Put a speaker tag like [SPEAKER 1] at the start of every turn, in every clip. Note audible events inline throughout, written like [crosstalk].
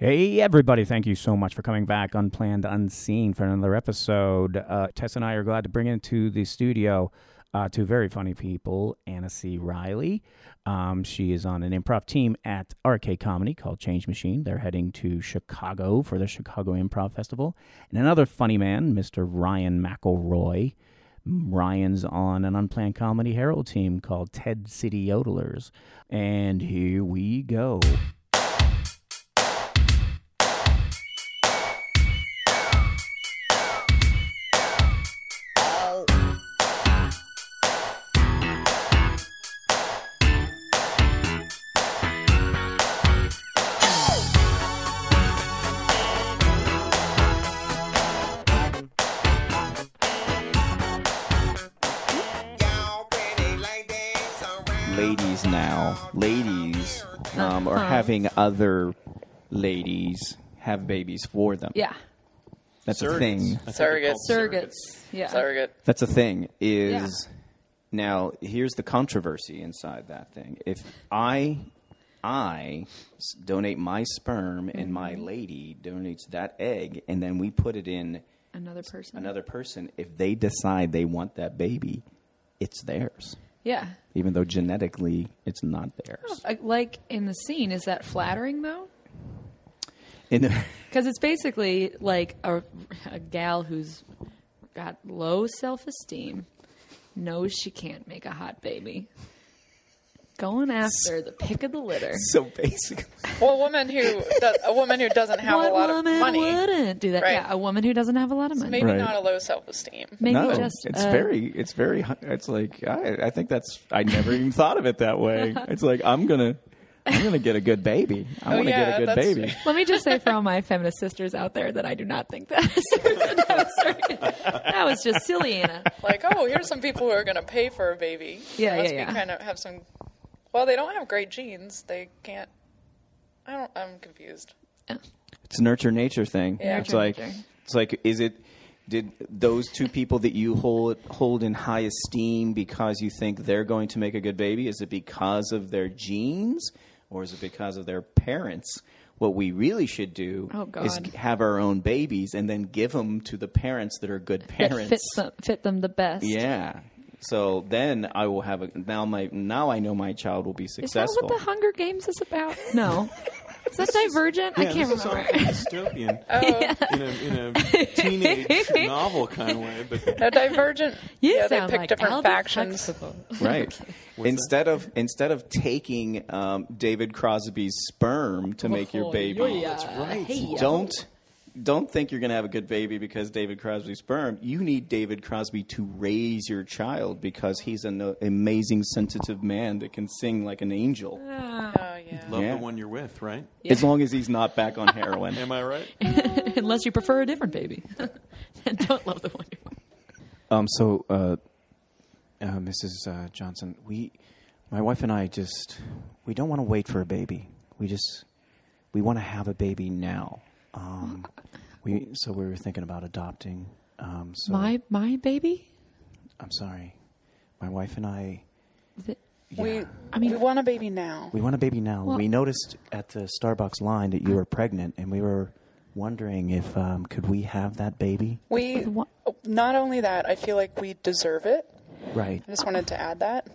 [SPEAKER 1] Hey, everybody. Thank you so much for coming back, Unplanned Unseen, for another episode. Uh, Tess and I are glad to bring into the studio uh, two very funny people Anna C. Reilly. Um, she is on an improv team at Arcade Comedy called Change Machine. They're heading to Chicago for the Chicago Improv Festival. And another funny man, Mr. Ryan McElroy. Ryan's on an unplanned comedy Harold team called Ted City Yodelers. And here we go. Having other ladies have babies for them.
[SPEAKER 2] Yeah.
[SPEAKER 1] That's a thing.
[SPEAKER 3] I think they're
[SPEAKER 4] Surrogates.
[SPEAKER 3] called
[SPEAKER 2] Surrogates. Yeah.
[SPEAKER 4] Surrogate.
[SPEAKER 1] That's a thing. Is now here's the controversy inside that thing. If I I s- donate my sperm and my mm-hmm. lady donates that egg, and then we put it in
[SPEAKER 2] Another person.
[SPEAKER 1] another person, if they decide they want that baby, it's theirs,
[SPEAKER 2] Yeah.
[SPEAKER 1] even though genetically it's not theirs.
[SPEAKER 2] Uh, Like in the scene, is that flattering though? Because it's basically like a, a gal who's got low self esteem, knows she can't make a hot baby, going after the pick of the litter.
[SPEAKER 1] so basically.
[SPEAKER 4] Well, a woman who does, a woman who doesn't have
[SPEAKER 2] what
[SPEAKER 4] a lot
[SPEAKER 2] woman
[SPEAKER 4] of money,
[SPEAKER 2] wouldn't do that?
[SPEAKER 4] Right.
[SPEAKER 2] Yeah, a woman who doesn't have a lot of money.
[SPEAKER 4] maybe
[SPEAKER 1] Right.
[SPEAKER 4] not a low self-esteem.
[SPEAKER 2] Maybe
[SPEAKER 1] no,
[SPEAKER 2] just
[SPEAKER 1] it's
[SPEAKER 2] uh,
[SPEAKER 1] very, it's very, hu- it's like I, I think that's I never even thought of it that way. [laughs] It's like I'm gonna, I'm gonna get a good baby. I
[SPEAKER 4] Oh,
[SPEAKER 1] want to
[SPEAKER 4] yeah,
[SPEAKER 1] get a good baby.
[SPEAKER 2] Let me just say for all my feminist sisters out there that I do not think that that was just silly, Anna.
[SPEAKER 4] Like, oh, here's some people who are going to pay for a baby.
[SPEAKER 2] Yeah,
[SPEAKER 4] They must
[SPEAKER 2] yeah, yeah.
[SPEAKER 4] Kind of have some. Well, they don't have great genes. They can't. I don't. I'm confused.
[SPEAKER 1] It's a nurture nature thing.
[SPEAKER 4] Yeah.
[SPEAKER 1] It's like,
[SPEAKER 2] nature.
[SPEAKER 1] it's like, is it? Did those two people that you hold hold in high esteem because you think they're going to make a good baby? Is it because of their genes, or is it because of their parents? What we really should do
[SPEAKER 2] Oh,
[SPEAKER 1] is have our own babies and then give them to the parents that are good parents.
[SPEAKER 2] That fits them, fit them the best.
[SPEAKER 1] Yeah. So then I will have a now my now I know my child will be
[SPEAKER 2] Is that
[SPEAKER 1] successful.
[SPEAKER 2] what the Hunger Games is about? No. [laughs] Is that Divergent? I can't
[SPEAKER 3] this
[SPEAKER 2] remember.
[SPEAKER 3] is all dystopian [laughs]
[SPEAKER 4] Oh,
[SPEAKER 3] in, a, in a teenage [laughs] novel kind of way. But
[SPEAKER 4] no, Divergent.
[SPEAKER 2] You
[SPEAKER 4] yeah, they
[SPEAKER 2] sound
[SPEAKER 4] pick
[SPEAKER 2] like
[SPEAKER 4] different
[SPEAKER 2] Aldous
[SPEAKER 4] factions.
[SPEAKER 2] Huxtable.
[SPEAKER 1] right. instead of instead of taking um, David Crosby's sperm to make your baby,
[SPEAKER 2] That's
[SPEAKER 3] right.
[SPEAKER 2] Hey,
[SPEAKER 1] don't don't think you're going to have a good baby because David Crosby's sperm. You need David Crosby to raise your child because he's an amazing, sensitive man that can sing like an angel.
[SPEAKER 4] Oh yeah.
[SPEAKER 3] love
[SPEAKER 1] Yeah.
[SPEAKER 3] the one you're with, right?
[SPEAKER 1] As long as he's not back on heroin. [laughs]
[SPEAKER 3] Am I right? [laughs]
[SPEAKER 2] Unless you prefer a different baby. and [laughs] don't love the one you want.
[SPEAKER 1] Um. So, uh, uh, Mrs. Uh, Johnson, we, my wife and I, just we don't want to wait for a baby. We just we want to have a baby now. Um, we so we were thinking about adopting. Um, so
[SPEAKER 2] My my baby?
[SPEAKER 1] I'm sorry, my wife and I.
[SPEAKER 2] Th-
[SPEAKER 1] Yeah,
[SPEAKER 4] We.
[SPEAKER 2] I mean-
[SPEAKER 4] we want a baby now.
[SPEAKER 1] we want a baby now.
[SPEAKER 2] Well-
[SPEAKER 1] we noticed at the Starbucks line that you were pregnant, and we were wondering if um, could we have that baby?
[SPEAKER 4] We. Not only that, I feel like we deserve it.
[SPEAKER 1] Right.
[SPEAKER 4] I just wanted to add that.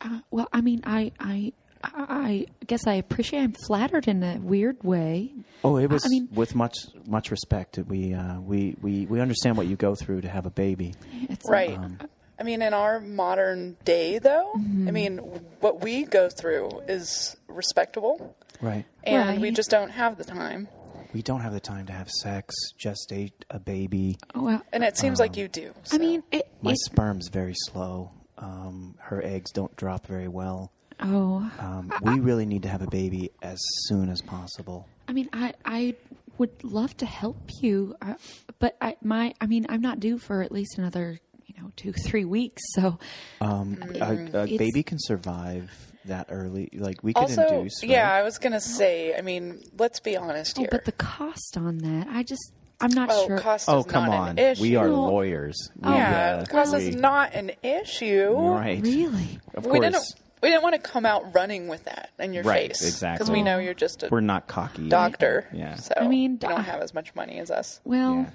[SPEAKER 2] Uh, well, I mean, I, I, I I guess I appreciate. I'm flattered in a weird way.
[SPEAKER 1] Oh, it was
[SPEAKER 2] I mean-
[SPEAKER 1] with much much respect. that We uh, we we we understand what you go through to have a baby.
[SPEAKER 2] It's
[SPEAKER 4] Right.
[SPEAKER 1] Um,
[SPEAKER 4] I mean, in our modern day, though,
[SPEAKER 2] Mm-hmm.
[SPEAKER 4] I mean, what we go through is respectable,
[SPEAKER 1] Right.
[SPEAKER 4] and we just don't have the time.
[SPEAKER 1] We don't have the time to have sex, gestate a baby.
[SPEAKER 2] Oh, well,
[SPEAKER 4] And it seems like you do.
[SPEAKER 2] I mean, it,
[SPEAKER 1] My
[SPEAKER 2] it,
[SPEAKER 1] sperm's very slow. Um, her eggs don't drop very well.
[SPEAKER 2] Oh,
[SPEAKER 1] Um, we really need to have a baby as soon as possible.
[SPEAKER 2] I mean, I, I would love to help you, uh, but I, my, I mean, I'm not due for at least another, you know, two, three weeks. So,
[SPEAKER 1] Um, a, a baby can survive that early. Like we could
[SPEAKER 4] also,
[SPEAKER 1] induce. right?
[SPEAKER 4] yeah, I was gonna say. I mean, let's be honest
[SPEAKER 2] oh,
[SPEAKER 4] here.
[SPEAKER 2] but the cost on that, I just, I'm not
[SPEAKER 4] oh,
[SPEAKER 2] sure.
[SPEAKER 4] cost
[SPEAKER 1] Oh come
[SPEAKER 4] not
[SPEAKER 1] on!
[SPEAKER 4] an issue.
[SPEAKER 1] We are
[SPEAKER 2] Well,
[SPEAKER 1] lawyers. We,
[SPEAKER 4] yeah,
[SPEAKER 1] uh,
[SPEAKER 4] cost
[SPEAKER 1] we-
[SPEAKER 4] is not an issue.
[SPEAKER 1] right.
[SPEAKER 2] Really?
[SPEAKER 1] Of
[SPEAKER 4] We
[SPEAKER 1] course.
[SPEAKER 4] Didn't. we didn't want to come out running with that in your
[SPEAKER 1] Right,
[SPEAKER 4] face
[SPEAKER 1] exactly.
[SPEAKER 4] because we know you're just a
[SPEAKER 1] We're not cocky.
[SPEAKER 4] doctor.
[SPEAKER 1] Yeah.
[SPEAKER 4] So
[SPEAKER 2] I mean,
[SPEAKER 4] you don't have as much money as us.
[SPEAKER 2] Well,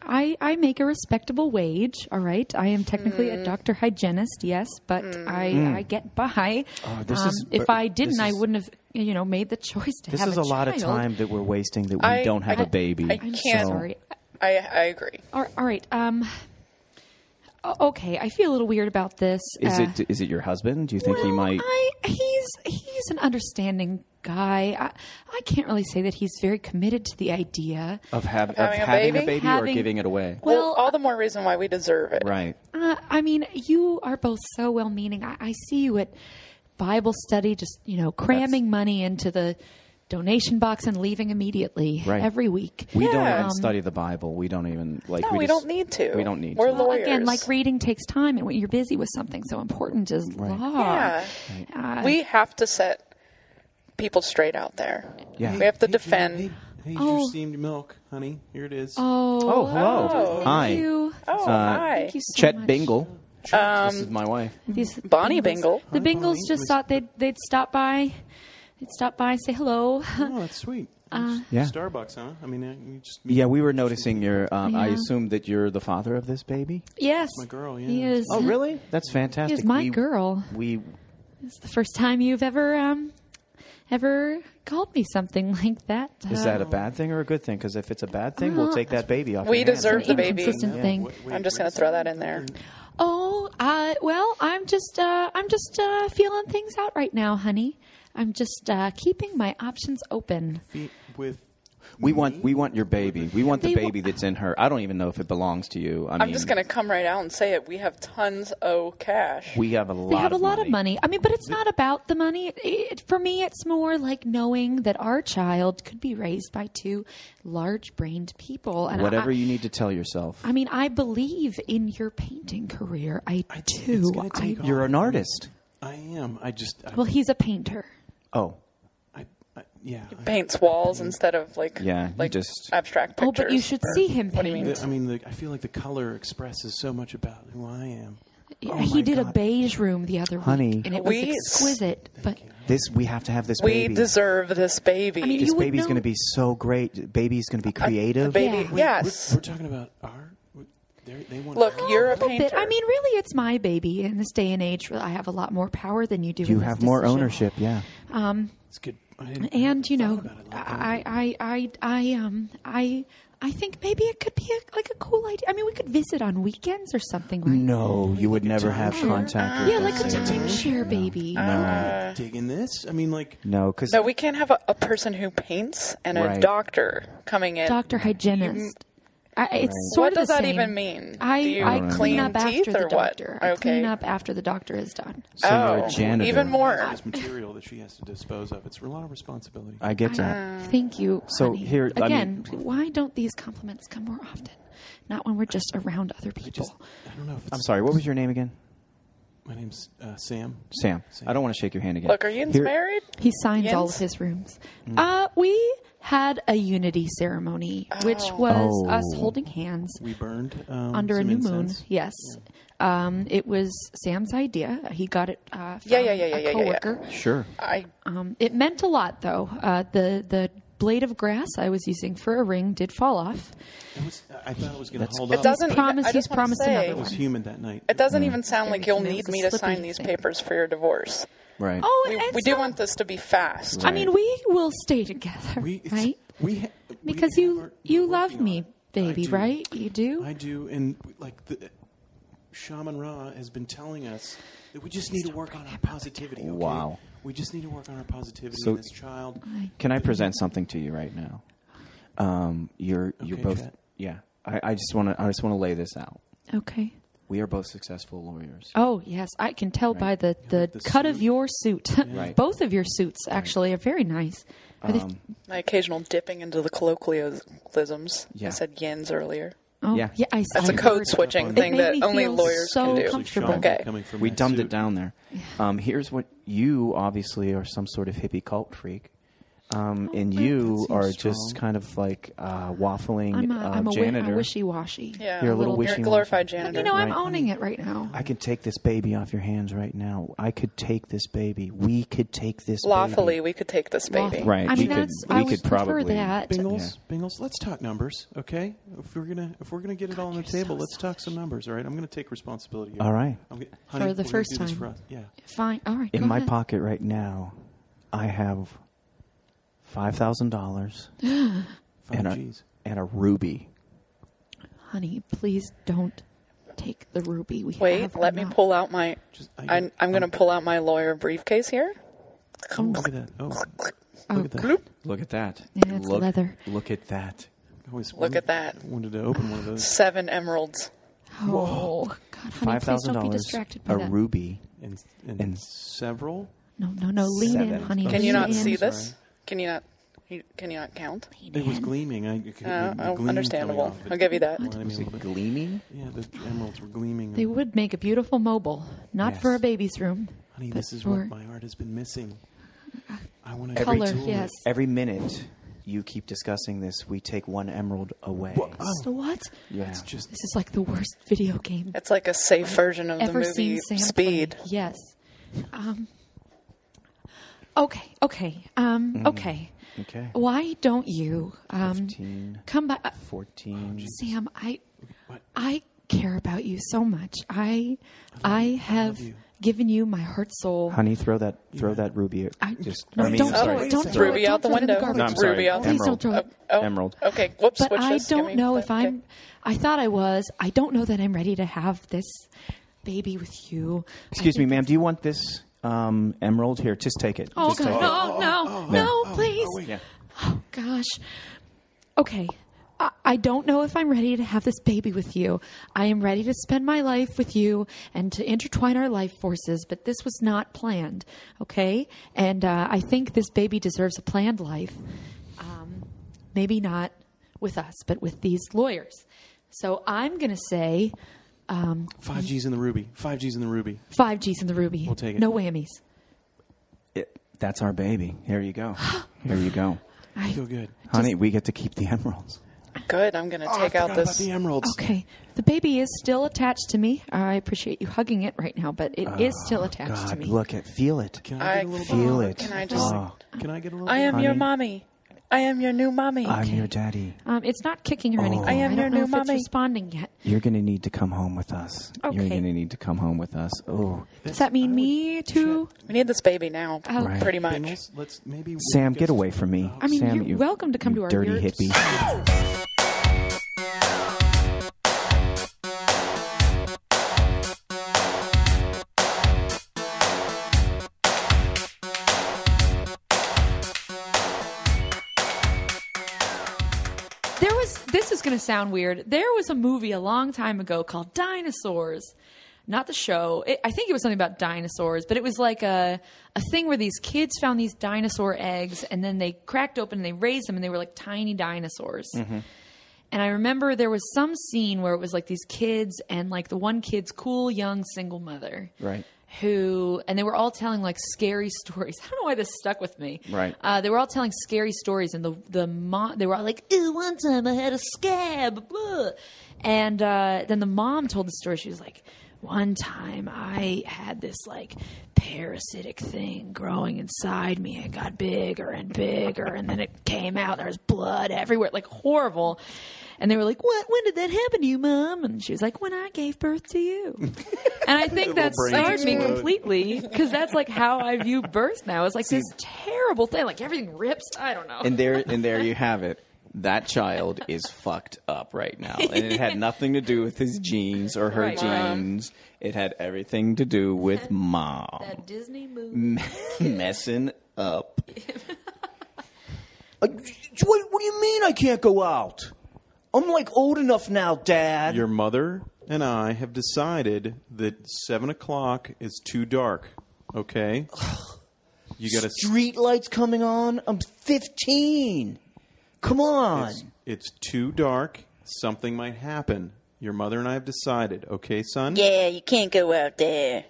[SPEAKER 2] I, I make a respectable wage. All right, I am technically
[SPEAKER 4] Mm.
[SPEAKER 2] a doctor hygienist, yes, but I I get by.
[SPEAKER 1] Oh, this
[SPEAKER 2] um,
[SPEAKER 1] is-
[SPEAKER 2] if I didn't,
[SPEAKER 1] this
[SPEAKER 2] I wouldn't have you know made the choice to
[SPEAKER 1] This
[SPEAKER 2] have
[SPEAKER 1] is
[SPEAKER 2] a,
[SPEAKER 1] a lot of time that we're wasting that we
[SPEAKER 4] I-
[SPEAKER 1] don't have
[SPEAKER 4] I-
[SPEAKER 1] a baby.
[SPEAKER 4] I
[SPEAKER 2] I'm
[SPEAKER 4] can't-
[SPEAKER 2] sorry.
[SPEAKER 4] I I agree.
[SPEAKER 2] All, all right. Um. O- Okay, I feel a little weird about this.
[SPEAKER 1] Is
[SPEAKER 2] Uh,
[SPEAKER 1] it is it your husband? Do you think he might?
[SPEAKER 2] I he's he's an understanding guy. I, I can't really say that he's very committed to the idea.
[SPEAKER 1] Of, have, of
[SPEAKER 4] having a
[SPEAKER 1] having a
[SPEAKER 4] baby?
[SPEAKER 1] baby or giving it away?
[SPEAKER 4] Well,
[SPEAKER 2] Well,
[SPEAKER 4] all the more reason why we deserve it.
[SPEAKER 1] Right.
[SPEAKER 2] Uh, I mean, you are both so well meaning. I, I see you at Bible study, just, you know, cramming money into the donation box and leaving immediately
[SPEAKER 1] Right.
[SPEAKER 2] every week.
[SPEAKER 1] We don't even
[SPEAKER 2] Um,
[SPEAKER 1] study the Bible. We don't even like.
[SPEAKER 4] No,
[SPEAKER 1] we,
[SPEAKER 4] we,
[SPEAKER 1] just-
[SPEAKER 4] don't need to.
[SPEAKER 1] We don't need
[SPEAKER 4] We're
[SPEAKER 1] to.
[SPEAKER 2] Well,
[SPEAKER 4] lawyers.
[SPEAKER 2] again, like reading takes time, and when you're busy with something so important as law.
[SPEAKER 4] yeah,
[SPEAKER 2] Uh,
[SPEAKER 4] we have to set people straight out there.
[SPEAKER 1] Yeah.
[SPEAKER 4] we have to
[SPEAKER 3] Hey,
[SPEAKER 4] defend.
[SPEAKER 3] Hey, hey,
[SPEAKER 2] Oh.
[SPEAKER 3] your steamed milk, honey. Here it is.
[SPEAKER 2] Oh,
[SPEAKER 1] Oh, hello.
[SPEAKER 4] Oh.
[SPEAKER 1] Hi.
[SPEAKER 2] You.
[SPEAKER 4] Oh,
[SPEAKER 1] Uh,
[SPEAKER 4] hi,
[SPEAKER 2] Thank you so
[SPEAKER 1] Chet
[SPEAKER 2] much.
[SPEAKER 1] Bingle.
[SPEAKER 4] Um,
[SPEAKER 1] this is my wife.
[SPEAKER 2] These
[SPEAKER 4] Bonnie
[SPEAKER 2] Bingles-
[SPEAKER 4] Bingle.
[SPEAKER 2] The
[SPEAKER 3] Hi,
[SPEAKER 2] Bingles
[SPEAKER 3] Bonnie.
[SPEAKER 2] just thought they'd they'd stop by. They'd stop by, say hello.
[SPEAKER 3] Oh, that's sweet. [laughs]
[SPEAKER 2] Uh,
[SPEAKER 1] Yeah.
[SPEAKER 3] Starbucks, huh? I mean, uh, you just
[SPEAKER 1] Yeah, we were noticing your. Um, I assume that you're the father of this baby.
[SPEAKER 2] yes,
[SPEAKER 3] my girl, yeah.
[SPEAKER 2] he is.
[SPEAKER 1] Oh, really? That's
[SPEAKER 2] He
[SPEAKER 1] fantastic.
[SPEAKER 2] is my
[SPEAKER 1] we,
[SPEAKER 2] girl.
[SPEAKER 1] We
[SPEAKER 2] It's the first time you've ever um ever called me something [laughs] like that.
[SPEAKER 1] is
[SPEAKER 2] Uh,
[SPEAKER 1] that a bad thing or a good thing? Because if it's a bad thing, we'll
[SPEAKER 2] Uh,
[SPEAKER 1] take that baby off.
[SPEAKER 4] We
[SPEAKER 1] your
[SPEAKER 4] deserve
[SPEAKER 2] It's
[SPEAKER 4] the baby.
[SPEAKER 2] inconsistent
[SPEAKER 1] Yeah.
[SPEAKER 2] thing.
[SPEAKER 3] Wait, wait,
[SPEAKER 4] I'm just going to throw that in there.
[SPEAKER 2] Oh, uh, well, I'm just uh, I'm just uh, feeling things out right now, honey. I'm just uh, keeping my options open.
[SPEAKER 3] Feet with.
[SPEAKER 1] We want we want your baby. We want the
[SPEAKER 2] They wa-
[SPEAKER 1] baby that's in her. I don't even know if it belongs to you. I
[SPEAKER 4] I'm
[SPEAKER 1] mean,
[SPEAKER 4] just going to come right out and say it. We have tons of cash.
[SPEAKER 1] We have a lot.
[SPEAKER 2] They have a
[SPEAKER 1] of
[SPEAKER 2] lot
[SPEAKER 1] money.
[SPEAKER 2] of money. I mean, but it's not about the money. It, it, for me, it's more like knowing that our child could be raised by two large-brained people. And
[SPEAKER 1] Whatever
[SPEAKER 2] I,
[SPEAKER 1] you need to tell yourself.
[SPEAKER 2] I mean, I believe in your painting career. I,
[SPEAKER 3] I-
[SPEAKER 2] do. I.
[SPEAKER 1] You're an artist.
[SPEAKER 3] I am. I just. I,
[SPEAKER 2] well, he's a painter.
[SPEAKER 1] Oh,
[SPEAKER 3] I, I, yeah. I-
[SPEAKER 4] Paints walls instead of like
[SPEAKER 1] Yeah, you
[SPEAKER 4] like
[SPEAKER 1] just-
[SPEAKER 4] abstract pictures.
[SPEAKER 2] Oh, but you should see him
[SPEAKER 4] What do you mean?
[SPEAKER 3] the- I mean, the, I feel like the color expresses so much about who I am. Oh
[SPEAKER 2] he
[SPEAKER 3] my
[SPEAKER 2] did a beige room the other
[SPEAKER 1] Honey.
[SPEAKER 2] week, and it was
[SPEAKER 4] We-
[SPEAKER 2] exquisite. But
[SPEAKER 1] this we have to have this baby.
[SPEAKER 4] We
[SPEAKER 1] baby.
[SPEAKER 4] deserve this baby.
[SPEAKER 2] I mean,
[SPEAKER 1] this baby's going to be so great. Baby's going to be creative.
[SPEAKER 4] baby,
[SPEAKER 2] Yeah.
[SPEAKER 4] yes.
[SPEAKER 3] We're, we're talking about art. They're, they want
[SPEAKER 4] Look, you're a
[SPEAKER 2] little
[SPEAKER 4] painter.
[SPEAKER 2] bit. I mean, really, it's my baby. In this day and age, I have a lot more power than you do.
[SPEAKER 1] you
[SPEAKER 2] in this
[SPEAKER 1] have more
[SPEAKER 2] decision.
[SPEAKER 1] ownership. Yeah.
[SPEAKER 3] It's good. I
[SPEAKER 2] and you know,
[SPEAKER 3] thought about it like.
[SPEAKER 2] I, I, I, I, um, I, I think maybe it could be a, like a cool idea. I mean, we could visit on weekends or something, right?
[SPEAKER 1] No, you would never have contact. with
[SPEAKER 2] Yeah, like a
[SPEAKER 1] us.
[SPEAKER 2] timeshare baby.
[SPEAKER 3] I'm digging this. I mean, like,
[SPEAKER 1] No, because
[SPEAKER 4] No, we can't have a, a person who paints and a
[SPEAKER 1] Right.
[SPEAKER 4] doctor coming in.
[SPEAKER 2] Doctor hygienist. I, it's sort
[SPEAKER 4] what
[SPEAKER 2] of
[SPEAKER 4] does
[SPEAKER 2] the
[SPEAKER 4] that
[SPEAKER 2] same.
[SPEAKER 4] even mean?
[SPEAKER 2] I,
[SPEAKER 4] Do you
[SPEAKER 2] I clean up
[SPEAKER 4] teeth
[SPEAKER 2] after the
[SPEAKER 4] or what?
[SPEAKER 2] doctor. I
[SPEAKER 4] Okay.
[SPEAKER 2] clean up after the doctor is done.
[SPEAKER 1] so you're
[SPEAKER 4] oh,
[SPEAKER 1] a janitor.
[SPEAKER 4] even more.
[SPEAKER 3] this material that she has to dispose of. It's a lot of responsibility.
[SPEAKER 1] I get that.
[SPEAKER 2] Thank you.
[SPEAKER 1] So
[SPEAKER 2] honey.
[SPEAKER 1] here- I
[SPEAKER 2] again,
[SPEAKER 1] mean-
[SPEAKER 2] why don't these compliments come more often? Not when we're just around other
[SPEAKER 3] I
[SPEAKER 2] people.
[SPEAKER 3] just, I don't know if it's.
[SPEAKER 1] I'm sorry. What was your name again?
[SPEAKER 3] My name's uh, Sam.
[SPEAKER 1] Sam.
[SPEAKER 3] Sam.
[SPEAKER 1] I don't want to shake your hand again.
[SPEAKER 4] Look, are you
[SPEAKER 1] Here-
[SPEAKER 4] married?
[SPEAKER 2] He signs all
[SPEAKER 4] Jens?
[SPEAKER 2] of his rooms.
[SPEAKER 1] Mm.
[SPEAKER 2] Uh, we had a unity ceremony, which was
[SPEAKER 1] Oh.
[SPEAKER 2] us holding hands
[SPEAKER 3] We burned um,
[SPEAKER 2] under a
[SPEAKER 3] some
[SPEAKER 2] new
[SPEAKER 3] incense.
[SPEAKER 2] moon. Yes. Um, it was Sam's idea. He got it uh, from
[SPEAKER 4] Yeah, yeah, yeah, yeah,
[SPEAKER 2] a
[SPEAKER 4] yeah, yeah, yeah.
[SPEAKER 2] coworker.
[SPEAKER 1] Sure.
[SPEAKER 4] I
[SPEAKER 2] Um, it meant a lot, though. Uh, the the blade of grass I was using for a ring did fall off.
[SPEAKER 3] It was, uh, I thought it was going to
[SPEAKER 1] That's-
[SPEAKER 3] hold
[SPEAKER 4] It
[SPEAKER 3] up.
[SPEAKER 4] doesn't even-
[SPEAKER 2] promised-
[SPEAKER 4] I
[SPEAKER 2] he's
[SPEAKER 4] just wanna
[SPEAKER 2] promised
[SPEAKER 4] say-
[SPEAKER 2] another
[SPEAKER 3] It was
[SPEAKER 2] one.
[SPEAKER 3] humid that night.
[SPEAKER 4] it doesn't even sound like you'll need me to sign
[SPEAKER 2] slippery
[SPEAKER 4] these
[SPEAKER 2] thing.
[SPEAKER 4] papers for your divorce.
[SPEAKER 1] Right.
[SPEAKER 2] Oh,
[SPEAKER 4] We, we do
[SPEAKER 2] not-
[SPEAKER 4] want this to be fast.
[SPEAKER 2] I mean, we will stay together,
[SPEAKER 3] We,
[SPEAKER 2] right?
[SPEAKER 3] we ha-
[SPEAKER 2] Because
[SPEAKER 3] have
[SPEAKER 2] you
[SPEAKER 3] our-
[SPEAKER 2] you love me, baby, right? You do.
[SPEAKER 3] I do, and like the Shaman Ra has been telling us that we just need to work on our positivity. Okay?
[SPEAKER 1] Wow.
[SPEAKER 3] We just need to work on our positivity.
[SPEAKER 1] So-
[SPEAKER 3] in this child.
[SPEAKER 1] Can I present something to you right now? Um, you're you're
[SPEAKER 3] Okay,
[SPEAKER 1] both.
[SPEAKER 3] Chet.
[SPEAKER 1] Yeah. I, I just want to. I just want to lay this out.
[SPEAKER 2] Okay.
[SPEAKER 1] We are both successful lawyers.
[SPEAKER 2] Oh yes, I can tell by the the,
[SPEAKER 3] the
[SPEAKER 2] cut of your suit. [laughs]
[SPEAKER 1] Right.
[SPEAKER 2] Both of your suits actually are very nice. Are they-
[SPEAKER 1] Um,
[SPEAKER 4] My occasional dipping into the colloquialisms.
[SPEAKER 1] Yeah.
[SPEAKER 4] I said yins earlier.
[SPEAKER 2] Oh,
[SPEAKER 1] yeah.
[SPEAKER 2] yeah. I,
[SPEAKER 4] That's
[SPEAKER 2] I
[SPEAKER 4] a code switching
[SPEAKER 2] It
[SPEAKER 4] thing
[SPEAKER 2] made
[SPEAKER 4] that only lawyers
[SPEAKER 2] so
[SPEAKER 4] can do.
[SPEAKER 2] Comfortable.
[SPEAKER 4] Okay.
[SPEAKER 3] coming from
[SPEAKER 1] we
[SPEAKER 3] that
[SPEAKER 1] dumbed
[SPEAKER 3] suit.
[SPEAKER 1] it down there. Um, here's what you obviously are some sort of hippie cult freak. Um, and you are
[SPEAKER 3] strong.
[SPEAKER 1] just kind of like uh, waffling
[SPEAKER 2] I'm a,
[SPEAKER 1] uh,
[SPEAKER 2] I'm a, wi-
[SPEAKER 1] janitor.
[SPEAKER 2] a wishy-washy.
[SPEAKER 4] Yeah,
[SPEAKER 1] You're a little
[SPEAKER 4] You're
[SPEAKER 1] wishy-washy.
[SPEAKER 4] glorified janitor.
[SPEAKER 2] You know, I'm
[SPEAKER 1] Right.
[SPEAKER 2] owning it right now.
[SPEAKER 1] I could take this baby off your hands right now. I could take this baby. We could take this
[SPEAKER 4] Lawfully,
[SPEAKER 1] baby.
[SPEAKER 4] we could take this baby.
[SPEAKER 2] Lawful.
[SPEAKER 1] Right,
[SPEAKER 2] I
[SPEAKER 1] we
[SPEAKER 2] mean,
[SPEAKER 1] could-
[SPEAKER 2] that's
[SPEAKER 1] we
[SPEAKER 2] I
[SPEAKER 1] could
[SPEAKER 2] would prefer
[SPEAKER 1] probably-
[SPEAKER 2] that.
[SPEAKER 3] Bingles, Bingles, let's talk numbers, okay? If we're gonna if we're gonna get it all on the
[SPEAKER 2] you're so
[SPEAKER 3] table, let's talk some numbers, all right? I'm gonna take responsibility. Here.
[SPEAKER 1] All right.
[SPEAKER 3] I'm gonna, honey,
[SPEAKER 2] For the first time.
[SPEAKER 3] for. Yeah.
[SPEAKER 2] Fine. All right.
[SPEAKER 1] In my pocket right now, I have five thousand dollars [gasps]
[SPEAKER 3] oh,
[SPEAKER 1] and a
[SPEAKER 3] G's.
[SPEAKER 1] and a ruby.
[SPEAKER 2] honey, please don't take the ruby. We
[SPEAKER 4] Wait,
[SPEAKER 2] have
[SPEAKER 4] let me
[SPEAKER 2] enough.
[SPEAKER 4] pull out my.
[SPEAKER 3] Just, I,
[SPEAKER 4] I'm, I'm going to pull out my lawyer briefcase here.
[SPEAKER 3] Oh, look at that. Oh,
[SPEAKER 2] Oh,
[SPEAKER 3] look at that.
[SPEAKER 1] Look at that.
[SPEAKER 2] Yeah, it's
[SPEAKER 1] look,
[SPEAKER 2] leather.
[SPEAKER 1] Look at that.
[SPEAKER 3] I always
[SPEAKER 4] Look
[SPEAKER 3] wanted-
[SPEAKER 4] at that.
[SPEAKER 3] Wanted to open one of those.
[SPEAKER 4] Seven emeralds.
[SPEAKER 2] Oh, God, honey,
[SPEAKER 1] Five
[SPEAKER 2] please
[SPEAKER 1] thousand
[SPEAKER 2] don't be
[SPEAKER 1] dollars.
[SPEAKER 2] distracted by
[SPEAKER 1] A
[SPEAKER 2] that.
[SPEAKER 1] ruby.
[SPEAKER 3] And, and,
[SPEAKER 1] And-
[SPEAKER 3] several.
[SPEAKER 2] No, no, no. Lean in,
[SPEAKER 1] Seven.
[SPEAKER 2] honey.
[SPEAKER 3] Can
[SPEAKER 4] Can
[SPEAKER 2] lean
[SPEAKER 4] you not
[SPEAKER 2] in.
[SPEAKER 4] see
[SPEAKER 3] Sorry.
[SPEAKER 4] this? Can you not? you- Can you not count?
[SPEAKER 3] It was gleaming. I, it,
[SPEAKER 4] Uh,
[SPEAKER 3] the
[SPEAKER 4] oh, understandable.
[SPEAKER 3] off it
[SPEAKER 4] I'll give you that.
[SPEAKER 3] blinded me
[SPEAKER 1] Is
[SPEAKER 3] a
[SPEAKER 1] it gleaming?
[SPEAKER 3] Yeah, the emeralds were gleaming.
[SPEAKER 2] They would make a beautiful mobile, not
[SPEAKER 1] Yes.
[SPEAKER 2] for a baby's room.
[SPEAKER 3] Honey,
[SPEAKER 2] but
[SPEAKER 3] this is
[SPEAKER 2] for
[SPEAKER 3] what my art has been missing. I want to
[SPEAKER 2] color. Yes.
[SPEAKER 1] Every minute you keep discussing this, we take one emerald away.
[SPEAKER 2] So what?
[SPEAKER 1] Yeah.
[SPEAKER 3] It's just
[SPEAKER 2] This is like the worst video game
[SPEAKER 4] It's like a safe version of the
[SPEAKER 2] ever seen.
[SPEAKER 4] movie
[SPEAKER 2] Sam
[SPEAKER 4] Speed.
[SPEAKER 2] play. Yes. Um. Okay. Okay. Um. Okay.
[SPEAKER 1] Okay.
[SPEAKER 2] Why don't you um
[SPEAKER 1] 15,
[SPEAKER 2] come back? Uh,
[SPEAKER 1] 14.
[SPEAKER 2] Sam, I
[SPEAKER 3] What?
[SPEAKER 2] I care about you so much. I I have
[SPEAKER 3] you.
[SPEAKER 2] given you my heart soul.
[SPEAKER 1] Honey, throw that throw that ruby.
[SPEAKER 2] I,
[SPEAKER 1] just
[SPEAKER 2] no,
[SPEAKER 1] I mean,
[SPEAKER 2] don't throw
[SPEAKER 1] sorry.
[SPEAKER 2] it. Don't throw
[SPEAKER 4] Ruby
[SPEAKER 2] it.
[SPEAKER 4] out
[SPEAKER 2] Don't
[SPEAKER 4] the
[SPEAKER 2] throw it the
[SPEAKER 4] window.
[SPEAKER 2] garbage.
[SPEAKER 1] No, I'm sorry.
[SPEAKER 4] Ruby out
[SPEAKER 2] Please
[SPEAKER 1] Emerald.
[SPEAKER 2] don't throw it.
[SPEAKER 4] Oh,
[SPEAKER 1] Emerald.
[SPEAKER 4] Okay, whoops.
[SPEAKER 2] But I don't
[SPEAKER 4] me
[SPEAKER 2] know
[SPEAKER 4] the-
[SPEAKER 2] if I'm. I thought I was. I don't know that I'm ready to have this baby with you.
[SPEAKER 1] Excuse me, ma'am. Do you want this um, emerald? Here, just take it.
[SPEAKER 2] Oh
[SPEAKER 1] Just
[SPEAKER 2] God!
[SPEAKER 1] take it.
[SPEAKER 2] No! No! No! Please!
[SPEAKER 3] wait.
[SPEAKER 1] Yeah.
[SPEAKER 2] Oh gosh. Okay. I- I don't know if I'm ready to have this baby with you. I am ready to spend my life with you and to intertwine our life forces, but this was not planned, okay? And uh, I think this baby deserves a planned life. Um, maybe not with us, but with these lawyers. So I'm going to say Um,
[SPEAKER 3] five G's in the ruby. Five G's in the ruby.
[SPEAKER 2] five G's in the ruby.
[SPEAKER 3] We'll take it.
[SPEAKER 2] No whammies.
[SPEAKER 1] It- that's our baby. Here you go. [gasps] Here you go.
[SPEAKER 3] I
[SPEAKER 2] I,
[SPEAKER 3] feel good.
[SPEAKER 1] Honey, we get to keep the emeralds.
[SPEAKER 4] Good. I'm going to
[SPEAKER 3] Oh, I
[SPEAKER 4] take out
[SPEAKER 3] forgot about
[SPEAKER 4] this.
[SPEAKER 3] the emeralds.
[SPEAKER 2] okay. The baby is still attached to me. I appreciate you hugging it right now, but it is oh, still attached to
[SPEAKER 1] God,
[SPEAKER 2] me.
[SPEAKER 1] look at it. Feel it.
[SPEAKER 3] Can I,
[SPEAKER 4] I
[SPEAKER 3] get a little
[SPEAKER 1] Feel
[SPEAKER 3] bit?
[SPEAKER 1] it.
[SPEAKER 4] Can I just?
[SPEAKER 1] Oh,
[SPEAKER 3] Can I get a little?
[SPEAKER 4] I am
[SPEAKER 3] bit?
[SPEAKER 4] your
[SPEAKER 1] Honey.
[SPEAKER 4] mommy. I am your new mommy.
[SPEAKER 1] I'm your daddy.
[SPEAKER 2] Um, it's not kicking or anything.
[SPEAKER 1] I am
[SPEAKER 2] I
[SPEAKER 4] your
[SPEAKER 2] don't know
[SPEAKER 4] new
[SPEAKER 2] if
[SPEAKER 4] mommy.
[SPEAKER 2] it's responding yet.
[SPEAKER 1] You're going to need to come home with us. You're
[SPEAKER 2] Okay.
[SPEAKER 1] going to need to come home with us. Oh,
[SPEAKER 2] Does that mean me too?
[SPEAKER 4] we need this baby now.
[SPEAKER 2] Oh,
[SPEAKER 1] Right.
[SPEAKER 4] Pretty much.
[SPEAKER 3] Bengals, let's maybe.
[SPEAKER 1] Sam,
[SPEAKER 3] get
[SPEAKER 1] get away from me.
[SPEAKER 2] I mean,
[SPEAKER 1] Sam,
[SPEAKER 2] you're
[SPEAKER 1] you,
[SPEAKER 2] welcome to come
[SPEAKER 1] you
[SPEAKER 2] to our
[SPEAKER 1] dirty
[SPEAKER 2] yurts.
[SPEAKER 1] hippie. [laughs]
[SPEAKER 2] There was. This is going to sound weird. There was a movie a long time ago called Dinosaurs. Not the show. It, I think it was something about dinosaurs, but it was like a a thing where these kids found these dinosaur eggs and then they cracked open and they raised them and they were like tiny dinosaurs. Mm-hmm. And I remember there was some scene where it was like these kids and like the one kid's cool young single mother.
[SPEAKER 1] Right.
[SPEAKER 2] Who, and they were all telling like scary [laughs] stories. I don't know why this stuck with me.
[SPEAKER 1] Right.
[SPEAKER 2] Uh, they were all telling scary stories, and the the mom, they were all like, "Ooh, one time I had a scab," blah. and uh, then the mom told the story. She was like, "One time I had this like parasitic thing growing inside me. It got bigger and bigger, and then it came out. There was blood everywhere, like horrible." And they were like, "What? When did that happen to you, mom?" And she was like, "When I gave birth to you." [laughs] And I think that
[SPEAKER 3] brain
[SPEAKER 2] scarred me completely because that's like how I view birth now. It's like this terrible thing. Like everything rips. I don't know.
[SPEAKER 1] and there and there you [laughs] have it. That child is fucked up right now, and it had [laughs] nothing to do with his genes or her
[SPEAKER 2] Right, right.
[SPEAKER 1] genes. It had everything to do with mom
[SPEAKER 2] that Disney movie.
[SPEAKER 1] messing up. Uh, what, what do you mean I can't go out? I'm like old enough now, Dad.
[SPEAKER 3] Your mother and I have decided that seven o'clock is too dark. Okay. You got to.
[SPEAKER 1] Street lights coming on. I'm 15. Come on.
[SPEAKER 3] It's, it's too dark. Something might happen. Your mother and I have decided. Okay, son.
[SPEAKER 5] Yeah, you can't go out there.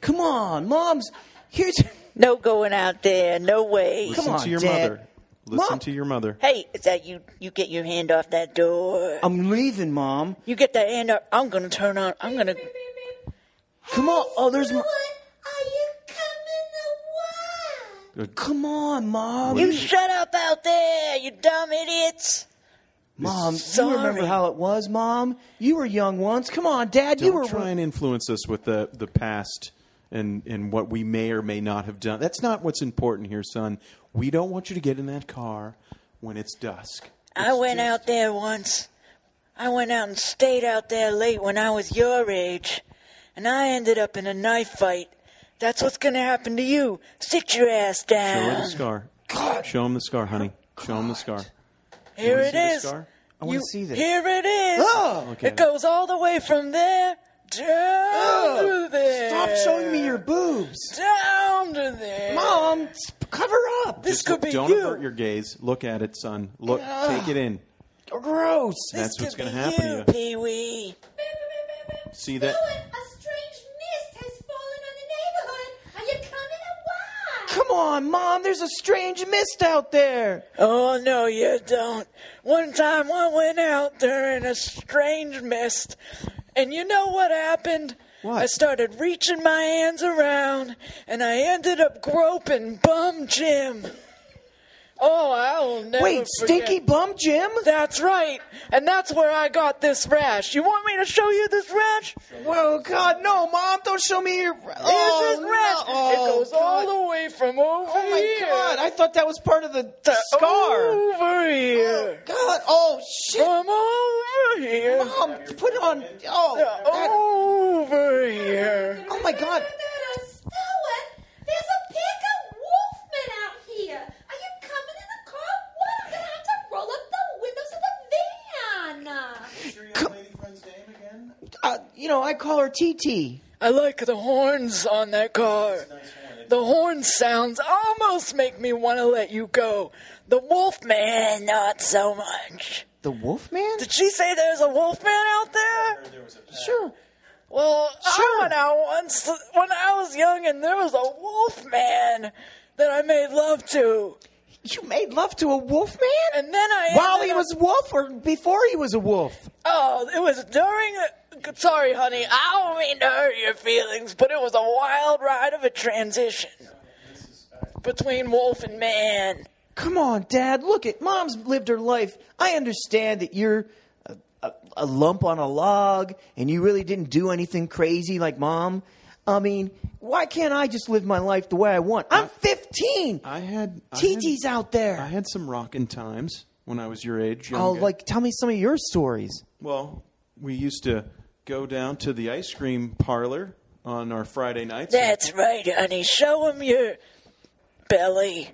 [SPEAKER 1] Come on, Mom's. Here's.
[SPEAKER 5] No going out there. No way.
[SPEAKER 3] Listen
[SPEAKER 1] Come on,
[SPEAKER 3] to your
[SPEAKER 1] Dad.
[SPEAKER 3] mother. Listen
[SPEAKER 1] Mom.
[SPEAKER 3] to your mother.
[SPEAKER 5] Hey, is that you? You get your hand off that door.
[SPEAKER 1] I'm leaving, Mom.
[SPEAKER 5] You get that hand up. I'm gonna turn on. I'm gonna.
[SPEAKER 1] Come on. Oh, there's. Mo-
[SPEAKER 5] Are you coming
[SPEAKER 1] Come on, Mom.
[SPEAKER 5] You shut up out there, you dumb idiots.
[SPEAKER 1] Mom,
[SPEAKER 5] Sorry.
[SPEAKER 1] you remember how it was, Mom? You were young once. Come on, Dad. you
[SPEAKER 3] Don't
[SPEAKER 1] were.
[SPEAKER 3] try and influence us with the, the past and, and what we may or may not have done. That's not what's important here, son. We don't want you to get in that car when it's dusk.
[SPEAKER 5] I went out there once. I went out and stayed out there late when I was your age. And I ended up in a knife fight. That's what's gonna happen to you. Sit your ass down.
[SPEAKER 3] Show her the scar. Show him the scar, honey. Show him the scar.
[SPEAKER 5] Here it
[SPEAKER 3] scar?
[SPEAKER 1] I want to see this.
[SPEAKER 5] Here it is.
[SPEAKER 1] Oh,
[SPEAKER 3] Look at
[SPEAKER 5] It goes all the way from there down to there.
[SPEAKER 1] Stop showing me your boobs.
[SPEAKER 5] down to there.
[SPEAKER 1] Mom, cover up.
[SPEAKER 5] this
[SPEAKER 3] Just
[SPEAKER 5] could be
[SPEAKER 3] don't
[SPEAKER 5] you.
[SPEAKER 3] avert your gaze. Look at it, son. Look, take it in.
[SPEAKER 1] Gross.
[SPEAKER 3] That's
[SPEAKER 5] This
[SPEAKER 3] what's going to happen
[SPEAKER 5] you,
[SPEAKER 3] to you.
[SPEAKER 5] Pee Wee.
[SPEAKER 3] See that?
[SPEAKER 6] A strange mist has fallen on the neighborhood. Are you coming or what?
[SPEAKER 1] Come on, Mom. There's a strange mist out there.
[SPEAKER 5] Oh, no, you don't. One time I went out during a strange mist, and you know what happened?
[SPEAKER 1] What?
[SPEAKER 5] I started reaching my hands around, and I ended up groping Bum Jim. Oh, I'll never
[SPEAKER 1] Wait,
[SPEAKER 5] forget.
[SPEAKER 1] Stinky Bum Jim?
[SPEAKER 5] That's right, and that's where I got this rash. You want me to show you this rash?
[SPEAKER 1] Whoa, God, no, Mom. Don't show me your.
[SPEAKER 5] Here's
[SPEAKER 1] Oh,
[SPEAKER 5] this rash.
[SPEAKER 1] no.
[SPEAKER 5] it goes oh,
[SPEAKER 1] all
[SPEAKER 5] the way from over here.
[SPEAKER 1] Oh my
[SPEAKER 5] here
[SPEAKER 1] God! I thought that was part of the
[SPEAKER 5] to
[SPEAKER 1] scar.
[SPEAKER 5] over here.
[SPEAKER 1] Oh, God! Oh shit!
[SPEAKER 5] From over here.
[SPEAKER 1] Mom, put it on. Oh, that-
[SPEAKER 5] over here.
[SPEAKER 1] oh my God!
[SPEAKER 6] Stuart, there's a pack of wolfmen out here. Are you coming in the car? What? I'm gonna have to roll up the windows of the van.
[SPEAKER 1] Uh, you know, I call her TT.
[SPEAKER 5] I like the horns on that car. The horn sounds almost make me want to let you go. The Wolfman, not so much.
[SPEAKER 1] The Wolfman?
[SPEAKER 5] Did she say there's a Wolfman out there?
[SPEAKER 1] Sure.
[SPEAKER 5] Well,
[SPEAKER 1] Sure.
[SPEAKER 5] I went out once when I was young, and there was a Wolfman that I made love to.
[SPEAKER 1] You made love to a wolf man?
[SPEAKER 5] And then I
[SPEAKER 1] While he
[SPEAKER 5] up-
[SPEAKER 1] was a wolf or before he was a wolf?
[SPEAKER 5] Oh, it was during. A, sorry, honey. I don't mean to hurt your feelings, but it was a wild ride of a transition between wolf and man.
[SPEAKER 1] Come on, Dad. Look at Mom's lived her life. I understand that you're a, a, a lump on a log and you really didn't do anything crazy like Mom. I mean, why can't I just live my life the way I want? I'm 15.
[SPEAKER 3] I had I
[SPEAKER 1] TT's out there.
[SPEAKER 3] I had some rockin' times when I was your age.
[SPEAKER 1] oh, like tell me some of your stories.
[SPEAKER 3] well, we used to go down to the ice cream parlor on our Friday nights.
[SPEAKER 5] That's right, honey. Show him your belly.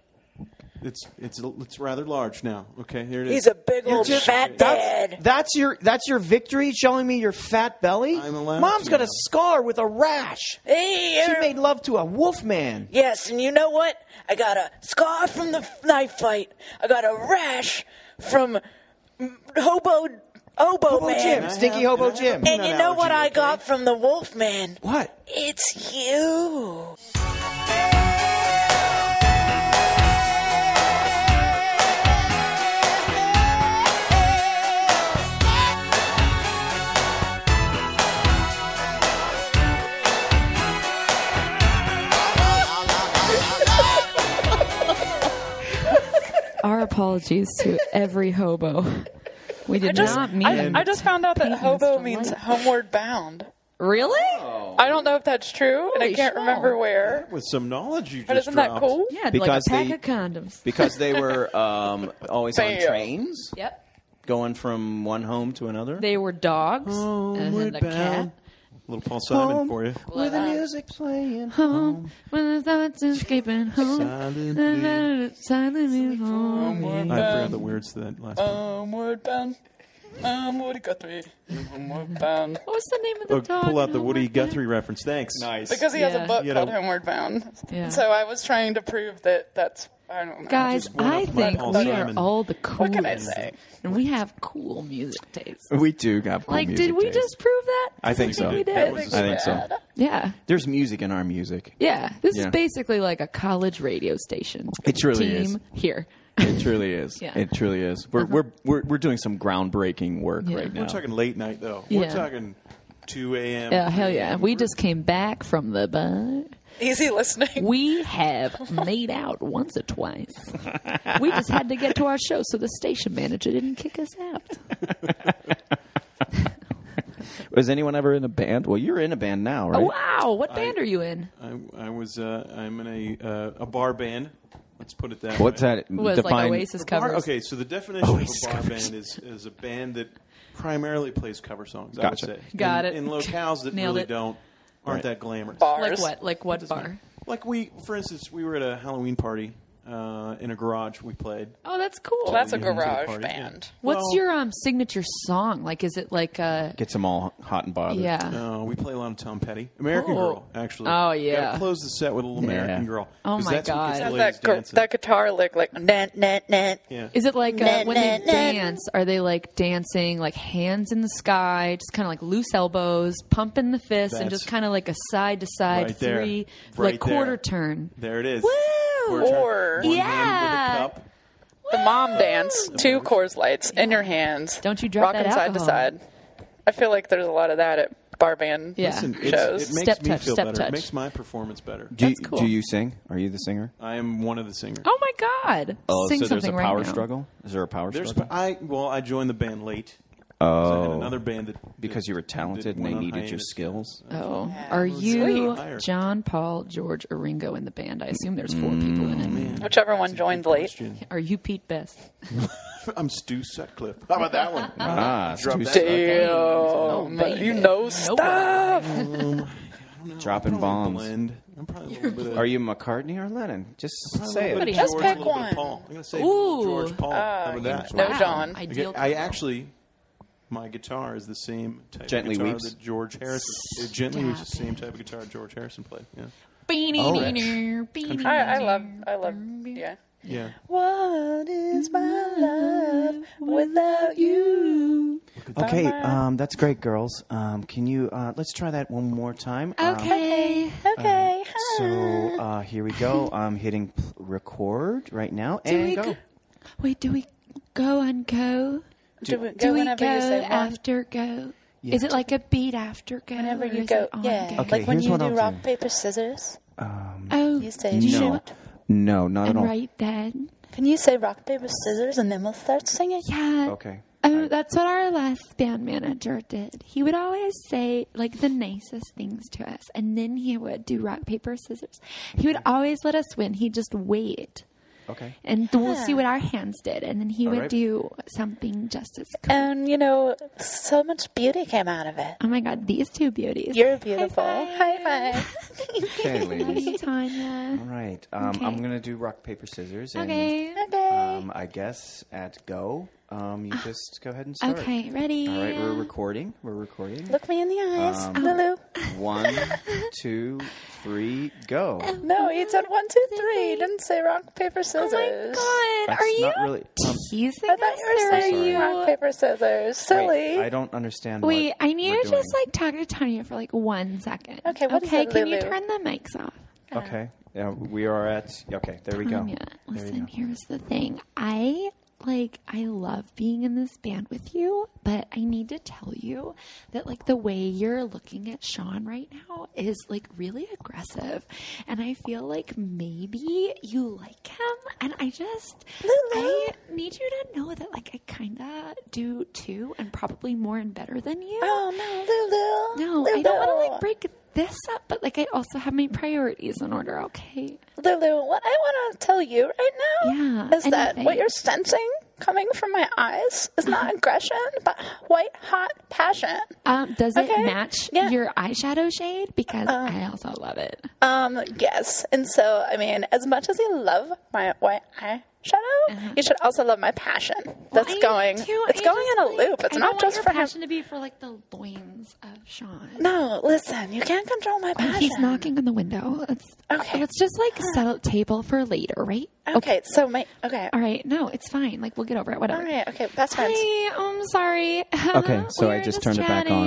[SPEAKER 3] It's it's it's rather large now. Okay, here it is.
[SPEAKER 5] He's a big old
[SPEAKER 1] just-
[SPEAKER 5] fat
[SPEAKER 1] That's,
[SPEAKER 5] dad.
[SPEAKER 1] that's your that's your victory, showing me your fat belly.
[SPEAKER 3] I'm allowed
[SPEAKER 1] Mom's
[SPEAKER 3] to
[SPEAKER 1] got a scar with a rash.
[SPEAKER 5] Hey,
[SPEAKER 1] She made love to a wolf man.
[SPEAKER 5] Yes, and you know what? I got a scar from the knife fight. I got a rash from hobo hobo,
[SPEAKER 1] Hobo
[SPEAKER 5] man.
[SPEAKER 1] Jim, Stinky Hobo Jim.
[SPEAKER 5] And you know what I got from the wolf man?
[SPEAKER 1] What?
[SPEAKER 5] It's you.
[SPEAKER 2] Our apologies to every hobo. We did
[SPEAKER 4] just,
[SPEAKER 2] not mean.
[SPEAKER 4] I, I just found out that hobo means
[SPEAKER 2] Light.
[SPEAKER 4] homeward bound.
[SPEAKER 2] really?
[SPEAKER 4] I don't know if that's true, and I
[SPEAKER 2] Holy
[SPEAKER 4] can't
[SPEAKER 2] schmo.
[SPEAKER 4] remember where.
[SPEAKER 3] with some knowledge you
[SPEAKER 4] But
[SPEAKER 3] just
[SPEAKER 4] isn't that
[SPEAKER 3] dropped.
[SPEAKER 4] cool?
[SPEAKER 2] Yeah,
[SPEAKER 7] Because
[SPEAKER 2] like a pack
[SPEAKER 7] they-
[SPEAKER 2] of condoms.
[SPEAKER 7] because they were [laughs] um, always on
[SPEAKER 4] Bam.
[SPEAKER 7] trains,
[SPEAKER 2] Yep.
[SPEAKER 7] going from one home to another.
[SPEAKER 2] They were dogs
[SPEAKER 3] Oh,
[SPEAKER 2] and then a cat.
[SPEAKER 3] Little Paul Simon
[SPEAKER 1] Home.
[SPEAKER 3] for you.
[SPEAKER 1] With the music playing.
[SPEAKER 2] Home when the thoughts escaping home.
[SPEAKER 3] Silently.
[SPEAKER 2] Silently home.
[SPEAKER 3] I forgot the words to that last one.
[SPEAKER 4] Homeward bound. Um, Woody Guthrie. Homeward bound.
[SPEAKER 2] What was the name of the
[SPEAKER 3] Oh,
[SPEAKER 2] dog?
[SPEAKER 3] pull out the Woody
[SPEAKER 2] Homeward Bound?
[SPEAKER 3] Guthrie reference. Thanks.
[SPEAKER 7] nice.
[SPEAKER 4] Because he has a book
[SPEAKER 3] You
[SPEAKER 4] called
[SPEAKER 3] know-
[SPEAKER 4] Homeward Bound.
[SPEAKER 2] Yeah.
[SPEAKER 4] So I was trying to prove that that's, I don't know.
[SPEAKER 2] Guys,
[SPEAKER 3] Just
[SPEAKER 2] I think we are all the coolest.
[SPEAKER 4] What can I say?
[SPEAKER 2] And we have cool music tastes.
[SPEAKER 7] we do have cool
[SPEAKER 2] Like,
[SPEAKER 7] music
[SPEAKER 2] did we
[SPEAKER 7] taste.
[SPEAKER 2] just prove that?
[SPEAKER 7] I think so.
[SPEAKER 2] We did.
[SPEAKER 4] I think,
[SPEAKER 7] I think so.
[SPEAKER 2] Yeah.
[SPEAKER 7] There's music in our music.
[SPEAKER 2] Yeah. This
[SPEAKER 7] Yeah.
[SPEAKER 2] is basically like a college radio station.
[SPEAKER 7] It truly
[SPEAKER 2] Team
[SPEAKER 7] is.
[SPEAKER 2] here.
[SPEAKER 1] It truly is. [laughs]
[SPEAKER 2] Yeah.
[SPEAKER 1] It truly is. We're, uh-huh. we're we're we're doing some groundbreaking work
[SPEAKER 2] Yeah.
[SPEAKER 1] right now.
[SPEAKER 3] We're talking late night though. We're talking two a.m.
[SPEAKER 2] Yeah, hell yeah. We just came back from the bar.
[SPEAKER 4] Easy listening.
[SPEAKER 2] We have made out once or twice. We just had to get to our show so the station manager didn't kick us out. [laughs]
[SPEAKER 1] Was anyone ever in a band? Well, you're in a band now, right?
[SPEAKER 2] Oh, wow. What band are you in?
[SPEAKER 3] I, I was. Uh, I'm in a uh, a bar band. Let's put it that way.
[SPEAKER 1] What's that?
[SPEAKER 2] Was
[SPEAKER 1] define?
[SPEAKER 2] like Oasis
[SPEAKER 3] A bar-
[SPEAKER 2] covers.
[SPEAKER 3] okay, so the definition
[SPEAKER 1] Oasis
[SPEAKER 3] of a bar
[SPEAKER 1] covers.
[SPEAKER 3] band is is a band that primarily plays cover songs.
[SPEAKER 1] Gotcha.
[SPEAKER 3] I would say.
[SPEAKER 2] Got
[SPEAKER 3] in,
[SPEAKER 2] it.
[SPEAKER 3] In locales that
[SPEAKER 2] Nailed
[SPEAKER 3] really
[SPEAKER 2] it.
[SPEAKER 3] don't aren't
[SPEAKER 1] Right.
[SPEAKER 3] that glamorous.
[SPEAKER 4] Bars.
[SPEAKER 2] Like what? Like what bar?
[SPEAKER 3] Like we, for instance, we were at a Halloween party uh, in a garage. We played.
[SPEAKER 2] Oh, that's cool.
[SPEAKER 4] That's a
[SPEAKER 3] Yeah, to the
[SPEAKER 4] garage
[SPEAKER 3] party, yeah.
[SPEAKER 4] band.
[SPEAKER 2] What's
[SPEAKER 3] Well-
[SPEAKER 2] your um signature song? Like, is it like uh
[SPEAKER 1] Gets them all hot and bothered.
[SPEAKER 2] yeah?
[SPEAKER 3] No, we play a lot of Tom Petty, American
[SPEAKER 2] Oh.
[SPEAKER 3] Girl. Actually,
[SPEAKER 2] Oh, yeah.
[SPEAKER 3] gotta close the set with a little
[SPEAKER 1] Yeah.
[SPEAKER 3] American Girl.
[SPEAKER 2] Oh,
[SPEAKER 3] 'cause
[SPEAKER 2] my
[SPEAKER 3] that's what
[SPEAKER 2] God.
[SPEAKER 3] gets the
[SPEAKER 4] Has
[SPEAKER 3] ladies
[SPEAKER 4] that, gu-
[SPEAKER 3] dancing.
[SPEAKER 4] that guitar lick like
[SPEAKER 5] Net, net, net.
[SPEAKER 3] yeah.
[SPEAKER 2] Is it like uh,
[SPEAKER 5] Nah,
[SPEAKER 2] when they
[SPEAKER 5] nah, nah.
[SPEAKER 2] dance? Are they like dancing like hands in the sky, just kind of like loose elbows, pumping the fists, and
[SPEAKER 3] That's-
[SPEAKER 2] just kind of like a side to side
[SPEAKER 3] Right there.
[SPEAKER 2] three,
[SPEAKER 3] Right
[SPEAKER 2] like quarter
[SPEAKER 3] there.
[SPEAKER 2] turn?
[SPEAKER 3] There it is.
[SPEAKER 2] Woo!
[SPEAKER 3] Quarter turn.
[SPEAKER 4] Or
[SPEAKER 2] Yeah.
[SPEAKER 3] hand with a cup.
[SPEAKER 4] the mom dance, two Coors Lights in your hands.
[SPEAKER 2] Don't you drop
[SPEAKER 4] rocking
[SPEAKER 2] that
[SPEAKER 4] side to
[SPEAKER 2] alcohol.
[SPEAKER 4] side. I feel like there's a lot of that at bar band.
[SPEAKER 2] Yeah.
[SPEAKER 3] Listen, it's,
[SPEAKER 4] Shows.
[SPEAKER 3] it makes
[SPEAKER 2] Step
[SPEAKER 3] me
[SPEAKER 2] touch,
[SPEAKER 3] feel
[SPEAKER 2] step
[SPEAKER 3] better.
[SPEAKER 2] touch.
[SPEAKER 3] It makes my performance better.
[SPEAKER 1] Do,
[SPEAKER 2] That's
[SPEAKER 1] you-
[SPEAKER 2] cool.
[SPEAKER 1] do you sing? Are you the singer?
[SPEAKER 3] I am one of the singers.
[SPEAKER 2] Oh my God!
[SPEAKER 1] Oh,
[SPEAKER 2] Sing
[SPEAKER 1] so there's a
[SPEAKER 2] something
[SPEAKER 1] power
[SPEAKER 2] right now.
[SPEAKER 1] struggle. Is there a power
[SPEAKER 3] There's
[SPEAKER 1] struggle?
[SPEAKER 3] I well, I joined the band late. 'Cause I had
[SPEAKER 1] Oh,
[SPEAKER 3] another band that
[SPEAKER 1] because you were talented and they needed your skills.
[SPEAKER 2] Uh, oh, are you
[SPEAKER 3] Sweet.
[SPEAKER 2] John, Paul, George, or Ringo in the band? I assume there's four people in it. Mm.
[SPEAKER 4] Whichever one joined late.
[SPEAKER 3] Question.
[SPEAKER 2] Are you Pete Best? [laughs]
[SPEAKER 3] I'm Stu Sutcliffe. How about that one? [laughs]
[SPEAKER 1] Ah,
[SPEAKER 3] Drop
[SPEAKER 1] Stu
[SPEAKER 3] that.
[SPEAKER 4] Damn,
[SPEAKER 2] Oh, oh baby.
[SPEAKER 4] you know
[SPEAKER 2] Nope.
[SPEAKER 4] stuff.
[SPEAKER 1] dropping [laughs]
[SPEAKER 3] Probably a
[SPEAKER 1] bombs.
[SPEAKER 3] Blend. I'm probably a little bit of.
[SPEAKER 1] Are you McCartney or Lennon? Just say it.
[SPEAKER 3] bit
[SPEAKER 4] Just
[SPEAKER 3] George,
[SPEAKER 4] pick
[SPEAKER 3] little bit
[SPEAKER 4] one.
[SPEAKER 3] Paul. I'm gonna say
[SPEAKER 2] Ooh.
[SPEAKER 3] George Paul. How about
[SPEAKER 4] uh,
[SPEAKER 3] that?
[SPEAKER 4] know
[SPEAKER 2] Wow.
[SPEAKER 4] John.
[SPEAKER 3] I,
[SPEAKER 2] Ideal.
[SPEAKER 3] get- I actually, my guitar is the same type
[SPEAKER 1] Gently
[SPEAKER 3] of guitar
[SPEAKER 1] Weeps?
[SPEAKER 3] that George Harrison. It gently was the same type of guitar George Harrison played. Yeah.
[SPEAKER 4] I, I love, I love, yeah.
[SPEAKER 3] Yeah.
[SPEAKER 5] What is my love without you?
[SPEAKER 1] Okay, um, that's great, girls. Um, can you uh, let's try that one more time? Um,
[SPEAKER 2] Okay.
[SPEAKER 5] Okay.
[SPEAKER 1] so uh, here we go. [laughs] I'm hitting p- record right now,
[SPEAKER 2] Do
[SPEAKER 1] and
[SPEAKER 2] we
[SPEAKER 1] go.
[SPEAKER 2] go? Wait, do we go and go?
[SPEAKER 5] Do we go
[SPEAKER 2] Do we
[SPEAKER 5] whenever
[SPEAKER 2] go
[SPEAKER 5] you say one?
[SPEAKER 2] after go?
[SPEAKER 1] Yeah.
[SPEAKER 2] Is it like a beat after go?
[SPEAKER 5] Whenever you go, yeah.
[SPEAKER 2] go?
[SPEAKER 1] Okay,
[SPEAKER 5] like when
[SPEAKER 1] here's
[SPEAKER 5] you
[SPEAKER 1] what
[SPEAKER 5] do
[SPEAKER 1] I'll
[SPEAKER 5] rock,
[SPEAKER 1] do.
[SPEAKER 5] paper, scissors.
[SPEAKER 2] Um, oh,
[SPEAKER 5] You say
[SPEAKER 1] No.
[SPEAKER 5] shoot.
[SPEAKER 1] No, not
[SPEAKER 2] and
[SPEAKER 1] at all.
[SPEAKER 2] right then.
[SPEAKER 5] Can you say rock, paper, scissors, and then we'll start singing?
[SPEAKER 2] Yeah.
[SPEAKER 1] Okay.
[SPEAKER 2] Oh, that's what our last band manager did. He would always say like the nicest things to us, and then he would do rock paper scissors. He would always let us win. He'd just wait,
[SPEAKER 1] Okay.
[SPEAKER 2] and we'll see what our hands did, and then he
[SPEAKER 1] All
[SPEAKER 2] would
[SPEAKER 1] right.
[SPEAKER 2] do something just as cool.
[SPEAKER 5] And, you know, so much beauty came out of it.
[SPEAKER 2] oh my God, these two beauties!
[SPEAKER 5] You're beautiful.
[SPEAKER 2] High
[SPEAKER 5] High five.
[SPEAKER 1] Okay,
[SPEAKER 2] Love
[SPEAKER 1] ladies.
[SPEAKER 2] you, Tanya.
[SPEAKER 1] All right. Um,
[SPEAKER 2] Okay.
[SPEAKER 1] I'm gonna do rock paper scissors. And,
[SPEAKER 2] Okay.
[SPEAKER 5] Okay.
[SPEAKER 1] Um, I guess at go, um, you just go ahead and start.
[SPEAKER 2] Okay, ready?
[SPEAKER 1] All right, we're recording. We're recording.
[SPEAKER 5] Look me in the eyes,
[SPEAKER 1] Um,
[SPEAKER 5] Lulu. [laughs]
[SPEAKER 1] One, two, three, go.
[SPEAKER 5] No, you said one, two, three. You didn't say rock, paper, scissors.
[SPEAKER 2] Oh my God,
[SPEAKER 1] That's
[SPEAKER 2] are you
[SPEAKER 1] not really. Um,
[SPEAKER 2] teasing
[SPEAKER 5] I thought you
[SPEAKER 2] us?
[SPEAKER 5] were
[SPEAKER 2] or are
[SPEAKER 5] saying
[SPEAKER 2] you?
[SPEAKER 5] rock, paper, scissors. Silly.
[SPEAKER 1] wait, I don't understand.
[SPEAKER 2] Wait,
[SPEAKER 1] what
[SPEAKER 2] I need
[SPEAKER 1] we're
[SPEAKER 2] to just like talk to Tanya for like one second.
[SPEAKER 5] Okay, what is
[SPEAKER 2] okay,
[SPEAKER 5] it,
[SPEAKER 2] can you
[SPEAKER 5] Lulu?
[SPEAKER 2] turn the mics off?
[SPEAKER 1] Okay. Yeah, we are at. Okay, there we go.
[SPEAKER 2] Um, Tanya,
[SPEAKER 1] There we
[SPEAKER 2] listen,
[SPEAKER 1] go.
[SPEAKER 2] here's the thing. I like I love being in this band with you, but I need to tell you that like the way you're looking at Sean right now is like really aggressive. And I feel like maybe you like him and I just I need you to know that like I kinda do too and probably more and better than you.
[SPEAKER 5] Oh, no, Lulu.
[SPEAKER 2] No,
[SPEAKER 5] Lulu.
[SPEAKER 2] I don't want to like break this up, but like I also have my priorities in order, okay?
[SPEAKER 5] Lulu, what I want to tell you right now
[SPEAKER 2] Yeah,
[SPEAKER 5] is that what you're sensing coming from my eyes is not aggression, but white hot passion.
[SPEAKER 2] Um, does
[SPEAKER 5] Okay.
[SPEAKER 2] it match
[SPEAKER 5] Yeah.
[SPEAKER 2] your eyeshadow shade? Because I also love it.
[SPEAKER 5] Um, yes. And so, I mean, as much as you love my white eyeshadow, you should also love my passion. That's
[SPEAKER 2] Uh-huh.
[SPEAKER 5] Going.
[SPEAKER 2] do,
[SPEAKER 5] It's
[SPEAKER 2] I
[SPEAKER 5] going
[SPEAKER 2] just,
[SPEAKER 5] in a loop. It's
[SPEAKER 2] I
[SPEAKER 5] not
[SPEAKER 2] don't want
[SPEAKER 5] just
[SPEAKER 2] your
[SPEAKER 5] for him.
[SPEAKER 2] passion to be for like the loins of Sean.
[SPEAKER 5] No, listen. You can't control my
[SPEAKER 2] Oh,
[SPEAKER 5] passion.
[SPEAKER 2] he's knocking on the window. Let's,
[SPEAKER 5] Okay.
[SPEAKER 2] Let's just like set a table for later, right?
[SPEAKER 5] Okay. So my. Okay.
[SPEAKER 2] All right. No, it's fine. Like we'll get over it. Whatever.
[SPEAKER 5] All right. Okay. Best friends.
[SPEAKER 2] Hi. I'm sorry. [laughs]
[SPEAKER 1] Okay, so
[SPEAKER 2] We
[SPEAKER 1] I
[SPEAKER 2] were
[SPEAKER 1] just turned it back on.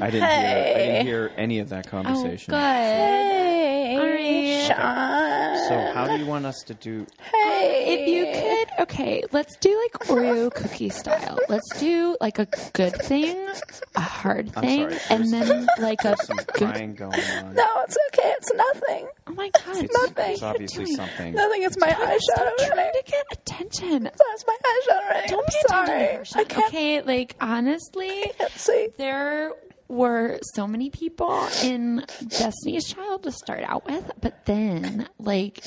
[SPEAKER 1] I didn't hear. I didn't hear any of that
[SPEAKER 2] Oh,
[SPEAKER 1] conversation.
[SPEAKER 2] good.
[SPEAKER 5] Hey,
[SPEAKER 2] All right.
[SPEAKER 5] Sean.
[SPEAKER 1] So how do you want us to do?
[SPEAKER 5] Hey,
[SPEAKER 2] If you could, okay, let's do like Oreo cookie style. Let's do like a good thing, a hard
[SPEAKER 1] I'm
[SPEAKER 2] thing,
[SPEAKER 1] sorry,
[SPEAKER 2] and then like a
[SPEAKER 1] Some
[SPEAKER 2] good.
[SPEAKER 1] crying going on.
[SPEAKER 4] No, it's okay. It's nothing.
[SPEAKER 2] Oh my god,
[SPEAKER 1] It's,
[SPEAKER 4] nothing.
[SPEAKER 1] it's obviously
[SPEAKER 2] doing?
[SPEAKER 1] something.
[SPEAKER 4] Nothing. It's my eyeshadow
[SPEAKER 2] Stop trying
[SPEAKER 4] running.
[SPEAKER 2] to get attention.
[SPEAKER 4] It's my eyeshadow running.
[SPEAKER 2] Don't
[SPEAKER 4] I'm
[SPEAKER 2] pay
[SPEAKER 4] sorry.
[SPEAKER 2] attention to her.
[SPEAKER 4] I can't
[SPEAKER 2] Okay, like honestly,
[SPEAKER 4] see.
[SPEAKER 2] there were so many people in Destiny's Child to start out with, but then like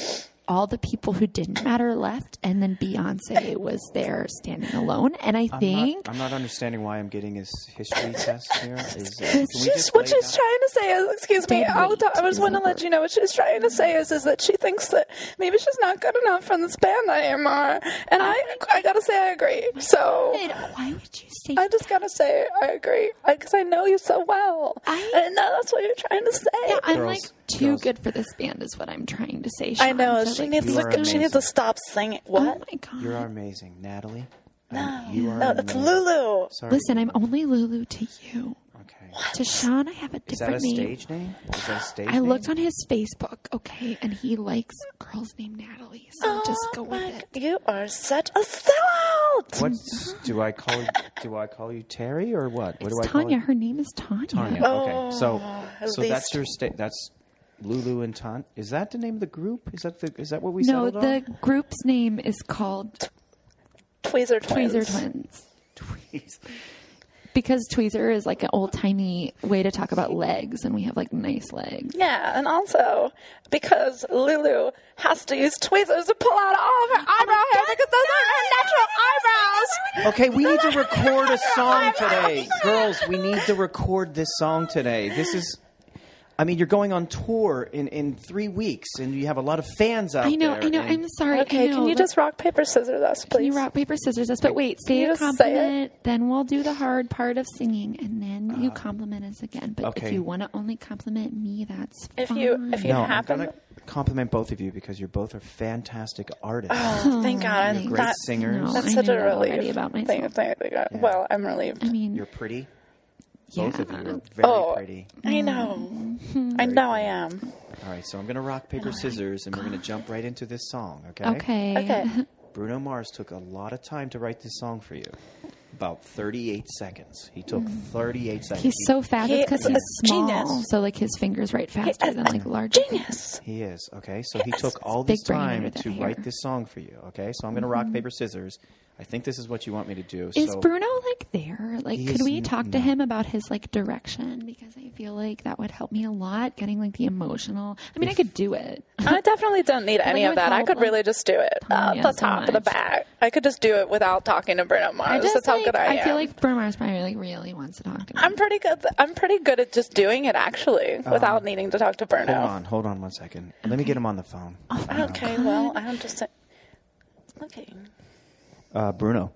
[SPEAKER 2] all the people who didn't matter left, and then Beyonce was there standing alone. And I
[SPEAKER 1] I'm
[SPEAKER 2] think
[SPEAKER 1] not, I'm not understanding why I'm getting his history test here. Is, uh,
[SPEAKER 2] It's
[SPEAKER 1] can we
[SPEAKER 4] She's,
[SPEAKER 1] just
[SPEAKER 4] what she's
[SPEAKER 1] down-
[SPEAKER 4] trying to say is, excuse me, I'll
[SPEAKER 2] weight
[SPEAKER 4] I just want to let you know what she's trying to say is, is that she thinks that maybe she's not good enough for this band anymore. And I, I gotta say, I agree. So
[SPEAKER 2] why would you say
[SPEAKER 4] I just gotta say, I agree because I, know you so well,
[SPEAKER 2] I-
[SPEAKER 4] and that's what you're trying to say.
[SPEAKER 2] Yeah, I'm
[SPEAKER 1] Girls,
[SPEAKER 2] like too
[SPEAKER 1] girls.
[SPEAKER 2] good for this band, is what I'm trying to say.
[SPEAKER 4] I know
[SPEAKER 2] So,
[SPEAKER 4] she
[SPEAKER 2] like,
[SPEAKER 4] needs
[SPEAKER 1] You
[SPEAKER 4] to, she needs to stop singing.
[SPEAKER 2] Oh my god!
[SPEAKER 1] You are amazing, Natalie.
[SPEAKER 4] no,
[SPEAKER 1] And you are
[SPEAKER 4] no, it's
[SPEAKER 1] amazing.
[SPEAKER 4] Lulu.
[SPEAKER 1] Sorry.
[SPEAKER 2] Listen, I'm only Lulu to you.
[SPEAKER 1] Okay.
[SPEAKER 2] To Sean, I have a different name.
[SPEAKER 1] Is that a
[SPEAKER 2] different name.
[SPEAKER 1] stage name? Is that a stage name?
[SPEAKER 2] I
[SPEAKER 1] name?
[SPEAKER 2] looked on his Facebook, okay, and he likes girls named Natalie. So oh just go with
[SPEAKER 4] Oh
[SPEAKER 2] it.
[SPEAKER 4] You are such a sellout.
[SPEAKER 1] What [laughs] do I call? Do I call you Terry or what? What do I
[SPEAKER 2] It's
[SPEAKER 1] call
[SPEAKER 2] Tanya. Her name is Tanya.
[SPEAKER 1] Tanya. okay, so oh,
[SPEAKER 4] at
[SPEAKER 1] so
[SPEAKER 4] least-
[SPEAKER 1] that's your state. That's Lulu and Tanya. Is that the name of the group? Is that the? Is that what we said?
[SPEAKER 2] No,
[SPEAKER 1] settled
[SPEAKER 2] the group's name is called
[SPEAKER 4] Tweezer twins.
[SPEAKER 2] Tweezer Twins.
[SPEAKER 1] on? Please.
[SPEAKER 2] Because tweezer is like an old timey way to talk about legs, and we have like nice legs.
[SPEAKER 4] Yeah, and also because Lulu has to use tweezers to pull out all of her oh eyebrow hair because those aren't her natural oh eyebrows.
[SPEAKER 1] Oh okay, we need to record a song today, girls. We need to record this song today. This is. I mean, you're going on tour in, in three weeks, and you have a lot of fans out there.
[SPEAKER 2] I know,
[SPEAKER 1] there.
[SPEAKER 2] I know.
[SPEAKER 1] and-
[SPEAKER 2] I'm sorry.
[SPEAKER 4] Okay,
[SPEAKER 2] know,
[SPEAKER 4] can you just rock paper scissors us,
[SPEAKER 2] Can
[SPEAKER 4] please?
[SPEAKER 2] you rock paper scissors us? But wait, say a
[SPEAKER 4] just say
[SPEAKER 2] compliment, then we'll do the hard part of singing, and then you compliment us again. But
[SPEAKER 1] Uh, okay.
[SPEAKER 2] if you want to only compliment me, that's
[SPEAKER 4] If
[SPEAKER 2] fine.
[SPEAKER 4] you if you
[SPEAKER 1] No, I'm gonna compliment both of you because you're both are fantastic artists.
[SPEAKER 4] oh, thank God,
[SPEAKER 2] You're
[SPEAKER 1] great
[SPEAKER 4] that-
[SPEAKER 1] singers.
[SPEAKER 2] No,
[SPEAKER 4] That's
[SPEAKER 2] I
[SPEAKER 4] such a
[SPEAKER 2] that
[SPEAKER 4] relief.
[SPEAKER 2] already about myself.
[SPEAKER 4] Thank, thank, thank God. Well, I'm relieved.
[SPEAKER 2] I mean,
[SPEAKER 1] You're pretty.
[SPEAKER 2] Yeah.
[SPEAKER 1] Both of you are very
[SPEAKER 4] Oh.
[SPEAKER 1] pretty.
[SPEAKER 4] I know, mm-hmm. I know, I am.
[SPEAKER 1] All right, so I'm gonna rock paper scissors, and we're gonna jump right into this song. Okay.
[SPEAKER 2] Okay.
[SPEAKER 4] Okay. [laughs]
[SPEAKER 1] Bruno Mars took a lot of time to write this song for you. About 38 seconds. He took mm. 38 seconds.
[SPEAKER 2] He's so fast. Because
[SPEAKER 4] is
[SPEAKER 2] he's
[SPEAKER 4] a
[SPEAKER 2] small,
[SPEAKER 4] genius.
[SPEAKER 2] so like his fingers write faster
[SPEAKER 4] is
[SPEAKER 2] than
[SPEAKER 4] a
[SPEAKER 2] like large.
[SPEAKER 4] Genius.
[SPEAKER 1] He is. Okay, so he took all this time to
[SPEAKER 2] hair.
[SPEAKER 1] write this song for you. Okay, so I'm gonna rock mm-hmm. paper scissors. I think this is what you want me to do.
[SPEAKER 2] Is
[SPEAKER 1] so
[SPEAKER 2] Bruno like there? Like, could
[SPEAKER 1] is
[SPEAKER 2] we
[SPEAKER 1] n-
[SPEAKER 2] talk to
[SPEAKER 1] no.
[SPEAKER 2] him about his like direction? Because I feel like that would help me a lot. Getting like the emotional. I mean, I could do it.
[SPEAKER 4] I definitely don't need [laughs] any
[SPEAKER 2] it
[SPEAKER 4] of
[SPEAKER 2] would
[SPEAKER 4] that. I could
[SPEAKER 2] like,
[SPEAKER 4] really just do it uh,
[SPEAKER 2] Tanya
[SPEAKER 4] the
[SPEAKER 2] so
[SPEAKER 4] top of the back. I could just do it without talking to Bruno Mars.
[SPEAKER 2] I just
[SPEAKER 4] That's how good I, am.
[SPEAKER 2] I feel like Bruno Mars probably like really wants to talk to me.
[SPEAKER 4] I'm pretty good. I'm pretty good at just doing it actually, without needing to talk to Bruno.
[SPEAKER 1] hold on, hold on one second. Let me get him on the phone.
[SPEAKER 4] Okay, well, I'm just looking.
[SPEAKER 1] Uh, Bruno.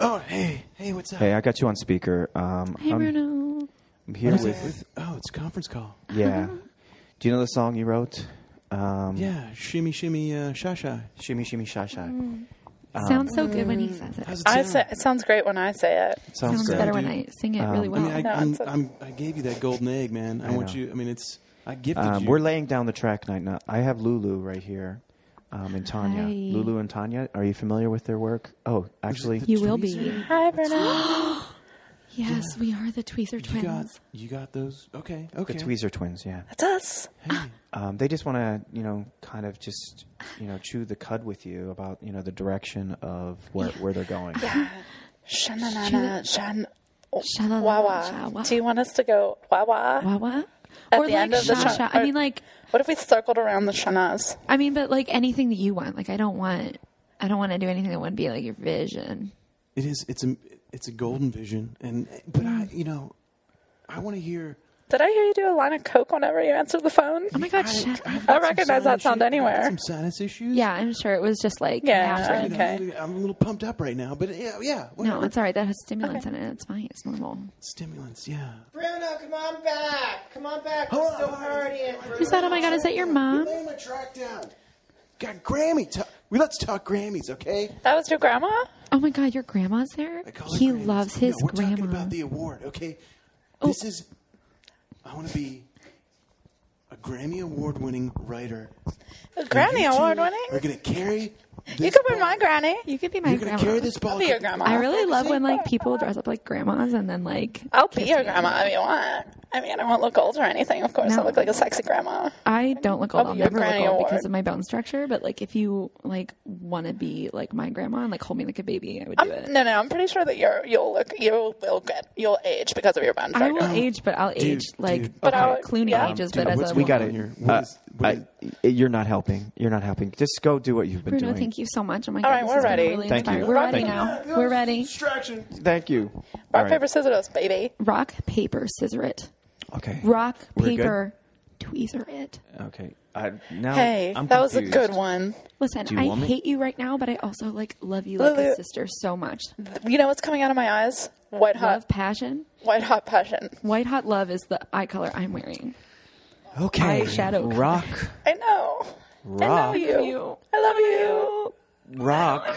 [SPEAKER 3] Oh, hey, hey, what's up?
[SPEAKER 1] Hey, I got you on speaker. Um,
[SPEAKER 2] Hey,
[SPEAKER 1] I'm,
[SPEAKER 2] Bruno.
[SPEAKER 1] I'm here
[SPEAKER 3] With-
[SPEAKER 1] with.
[SPEAKER 3] with- oh, it's a conference call.
[SPEAKER 1] Yeah. Do you know the song you wrote? Um,
[SPEAKER 3] Yeah, shimmy, shimmy, uh, sha sha.
[SPEAKER 1] Shimmy, shimmy, sha sha.
[SPEAKER 2] Mm. Sounds so good when he says it.
[SPEAKER 3] How's it
[SPEAKER 4] I
[SPEAKER 3] sound?
[SPEAKER 4] say it sounds great when I say it.
[SPEAKER 1] Sounds,
[SPEAKER 2] Sounds
[SPEAKER 1] good.
[SPEAKER 2] better when. I sing it really
[SPEAKER 1] Um,
[SPEAKER 2] well.
[SPEAKER 3] I mean, I,
[SPEAKER 4] No,
[SPEAKER 3] I'm,
[SPEAKER 4] it's a-
[SPEAKER 3] I'm, I gave you that golden egg, man. I,
[SPEAKER 1] I
[SPEAKER 3] want
[SPEAKER 1] know.
[SPEAKER 3] you. I mean, it's I gifted
[SPEAKER 1] Um,
[SPEAKER 3] you.
[SPEAKER 1] we're laying down the track right now. I have Lulu right here, um, and Tanya.
[SPEAKER 2] Hi.
[SPEAKER 1] Lulu and Tanya. Are you familiar with their work? Oh, actually,
[SPEAKER 2] you will be.
[SPEAKER 4] Hi, Bruno. [gasps]
[SPEAKER 2] Yes, we are the Tweezer
[SPEAKER 3] You
[SPEAKER 2] twins.
[SPEAKER 3] got you got those. Okay, okay. the.
[SPEAKER 1] Tweezer twins. Yeah.
[SPEAKER 4] That's us.
[SPEAKER 3] Hey, [gasps]
[SPEAKER 1] Um, they just want to, you know, kind of just, you know, chew the cud with you about, you know, the direction of where, where they're going.
[SPEAKER 4] Shananana, shan.
[SPEAKER 2] Shalala,
[SPEAKER 4] Wawa.
[SPEAKER 2] shawa.
[SPEAKER 4] Do you want us to go wawa?
[SPEAKER 2] Wawa?
[SPEAKER 4] At
[SPEAKER 2] or
[SPEAKER 4] the
[SPEAKER 2] like
[SPEAKER 4] end of the
[SPEAKER 2] Shasha.
[SPEAKER 4] sha-
[SPEAKER 2] I mean, like,
[SPEAKER 4] What if we circled around the shanas?
[SPEAKER 2] I mean, but like anything that you want. Like, I don't want, I don't want to do anything that wouldn't be like your vision.
[SPEAKER 3] it is. It's a it's a golden vision, and but I you know, I want to hear.
[SPEAKER 4] Did I hear you do a line of coke whenever you answered the phone?
[SPEAKER 2] Oh my god,
[SPEAKER 3] I,
[SPEAKER 2] shut
[SPEAKER 3] I've
[SPEAKER 2] up.
[SPEAKER 4] I recognize that sound
[SPEAKER 3] issues-
[SPEAKER 4] anywhere.
[SPEAKER 3] Some sinus issues.
[SPEAKER 2] Yeah, I'm sure it was just like
[SPEAKER 4] Yeah,
[SPEAKER 2] after.
[SPEAKER 3] You know,
[SPEAKER 4] Okay.
[SPEAKER 3] I'm a little pumped up right now, but yeah, yeah.
[SPEAKER 2] No,
[SPEAKER 3] Whatever.
[SPEAKER 2] it's all right. That has stimulants in it. It's fine. It's normal.
[SPEAKER 3] stimulants. Yeah.
[SPEAKER 8] Bruno, come on back. Come on back.
[SPEAKER 3] Hold
[SPEAKER 8] We're
[SPEAKER 3] on,
[SPEAKER 8] still
[SPEAKER 3] hold
[SPEAKER 8] partying.
[SPEAKER 2] Who's that? Oh my god, is that your mom?
[SPEAKER 3] Lay my track down. Got Grammy. Ta- we let's talk Grammys, okay?
[SPEAKER 4] That was your grandma?
[SPEAKER 2] Oh my god, your grandma's there?
[SPEAKER 3] I call it
[SPEAKER 2] He
[SPEAKER 3] Grammys.
[SPEAKER 2] loves his
[SPEAKER 3] no, we're
[SPEAKER 2] grandma.
[SPEAKER 3] talking about the award, okay?
[SPEAKER 2] Oh.
[SPEAKER 3] This is. I want to be. a Grammy Award winning writer.
[SPEAKER 4] A Grammy
[SPEAKER 3] You two
[SPEAKER 4] Award winning?
[SPEAKER 3] We're going to carry. This
[SPEAKER 4] You could be my granny.
[SPEAKER 2] You could be my
[SPEAKER 3] You're going
[SPEAKER 2] grandma.
[SPEAKER 3] to carry this ball.
[SPEAKER 4] I'll be your grandma.
[SPEAKER 2] I really love when like people dress up like grandmas and then like
[SPEAKER 4] I'll be your grandma if you want. I mean, I won't look old or anything. Of course,
[SPEAKER 2] No.
[SPEAKER 4] I look like a sexy grandma.
[SPEAKER 2] I don't look old.
[SPEAKER 4] I'll
[SPEAKER 2] I'll never look old
[SPEAKER 4] award.
[SPEAKER 2] because of my bone structure. But like, if you like want to be like my grandma and like hold me like a baby, I would do it.
[SPEAKER 4] No, no, I'm pretty sure that you're you'll look you will get you'll age because of your bone structure.
[SPEAKER 2] I will age, but I'll age like
[SPEAKER 3] dude.
[SPEAKER 4] But
[SPEAKER 2] okay,
[SPEAKER 4] I'll-
[SPEAKER 2] Clooney
[SPEAKER 4] yeah.
[SPEAKER 2] ages,
[SPEAKER 3] Dude,
[SPEAKER 2] but as a
[SPEAKER 9] We
[SPEAKER 3] going
[SPEAKER 9] got
[SPEAKER 3] on
[SPEAKER 9] it.
[SPEAKER 3] here? What
[SPEAKER 9] Uh,
[SPEAKER 3] is- what is-
[SPEAKER 9] I- you're not helping. You're not helping. Just go do what you've been doing.
[SPEAKER 2] Bruno,
[SPEAKER 9] doing.
[SPEAKER 2] thank you so much. Oh my
[SPEAKER 4] All
[SPEAKER 2] god,
[SPEAKER 4] right, we're ready.
[SPEAKER 2] Really
[SPEAKER 9] Thank you.
[SPEAKER 2] We're ready now. We're ready.
[SPEAKER 3] Distraction.
[SPEAKER 9] Thank you.
[SPEAKER 4] Rock paper scissors, baby.
[SPEAKER 2] Rock, paper, scissors it.
[SPEAKER 9] Okay.
[SPEAKER 2] Rock,
[SPEAKER 9] We're good?
[SPEAKER 2] paper, tweezer it.
[SPEAKER 9] Okay. I, now
[SPEAKER 4] Hey,
[SPEAKER 9] I'm
[SPEAKER 4] that was a good one.
[SPEAKER 2] Listen, I
[SPEAKER 9] want me-
[SPEAKER 2] hate you right now, but I also like love you like a sister so much.
[SPEAKER 4] You know what's coming out of my eyes? White hot,
[SPEAKER 2] Love, passion.
[SPEAKER 4] white hot passion.
[SPEAKER 2] White hot love is the eye color I'm wearing.
[SPEAKER 9] Okay.
[SPEAKER 2] Eyeshadow.
[SPEAKER 9] Rock.
[SPEAKER 4] I know. I know
[SPEAKER 9] Rock.
[SPEAKER 4] you. I love you.
[SPEAKER 9] Rock.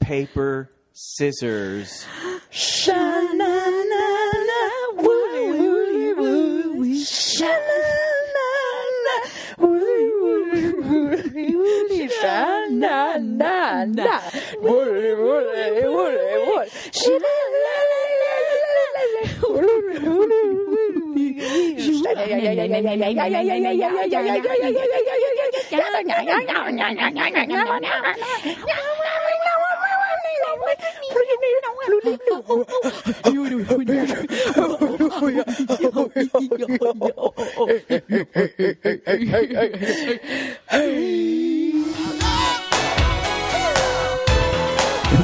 [SPEAKER 9] Paper. Scissors.
[SPEAKER 4] Sha-na-na-na, woolly, woolly, woolly. Sha-na-na-na, woolly, woolly, woolly, woolly. Sha-na-na-na, woolly, woolly, woolly, woolly. Sha-na-na-na-na, woolly, woolly,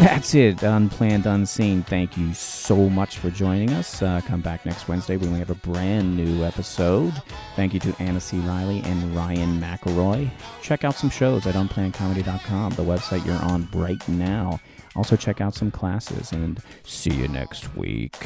[SPEAKER 1] That's it. Unplanned, unseen. Thank you so much for joining us. Uh, come back next Wednesday when we have a brand new episode. Thank you to Anna C. Reilly and Ryan McElroy. Check out some shows at unplannedcomedy.com, the website you're on right now. Also, check out some classes and see you next week.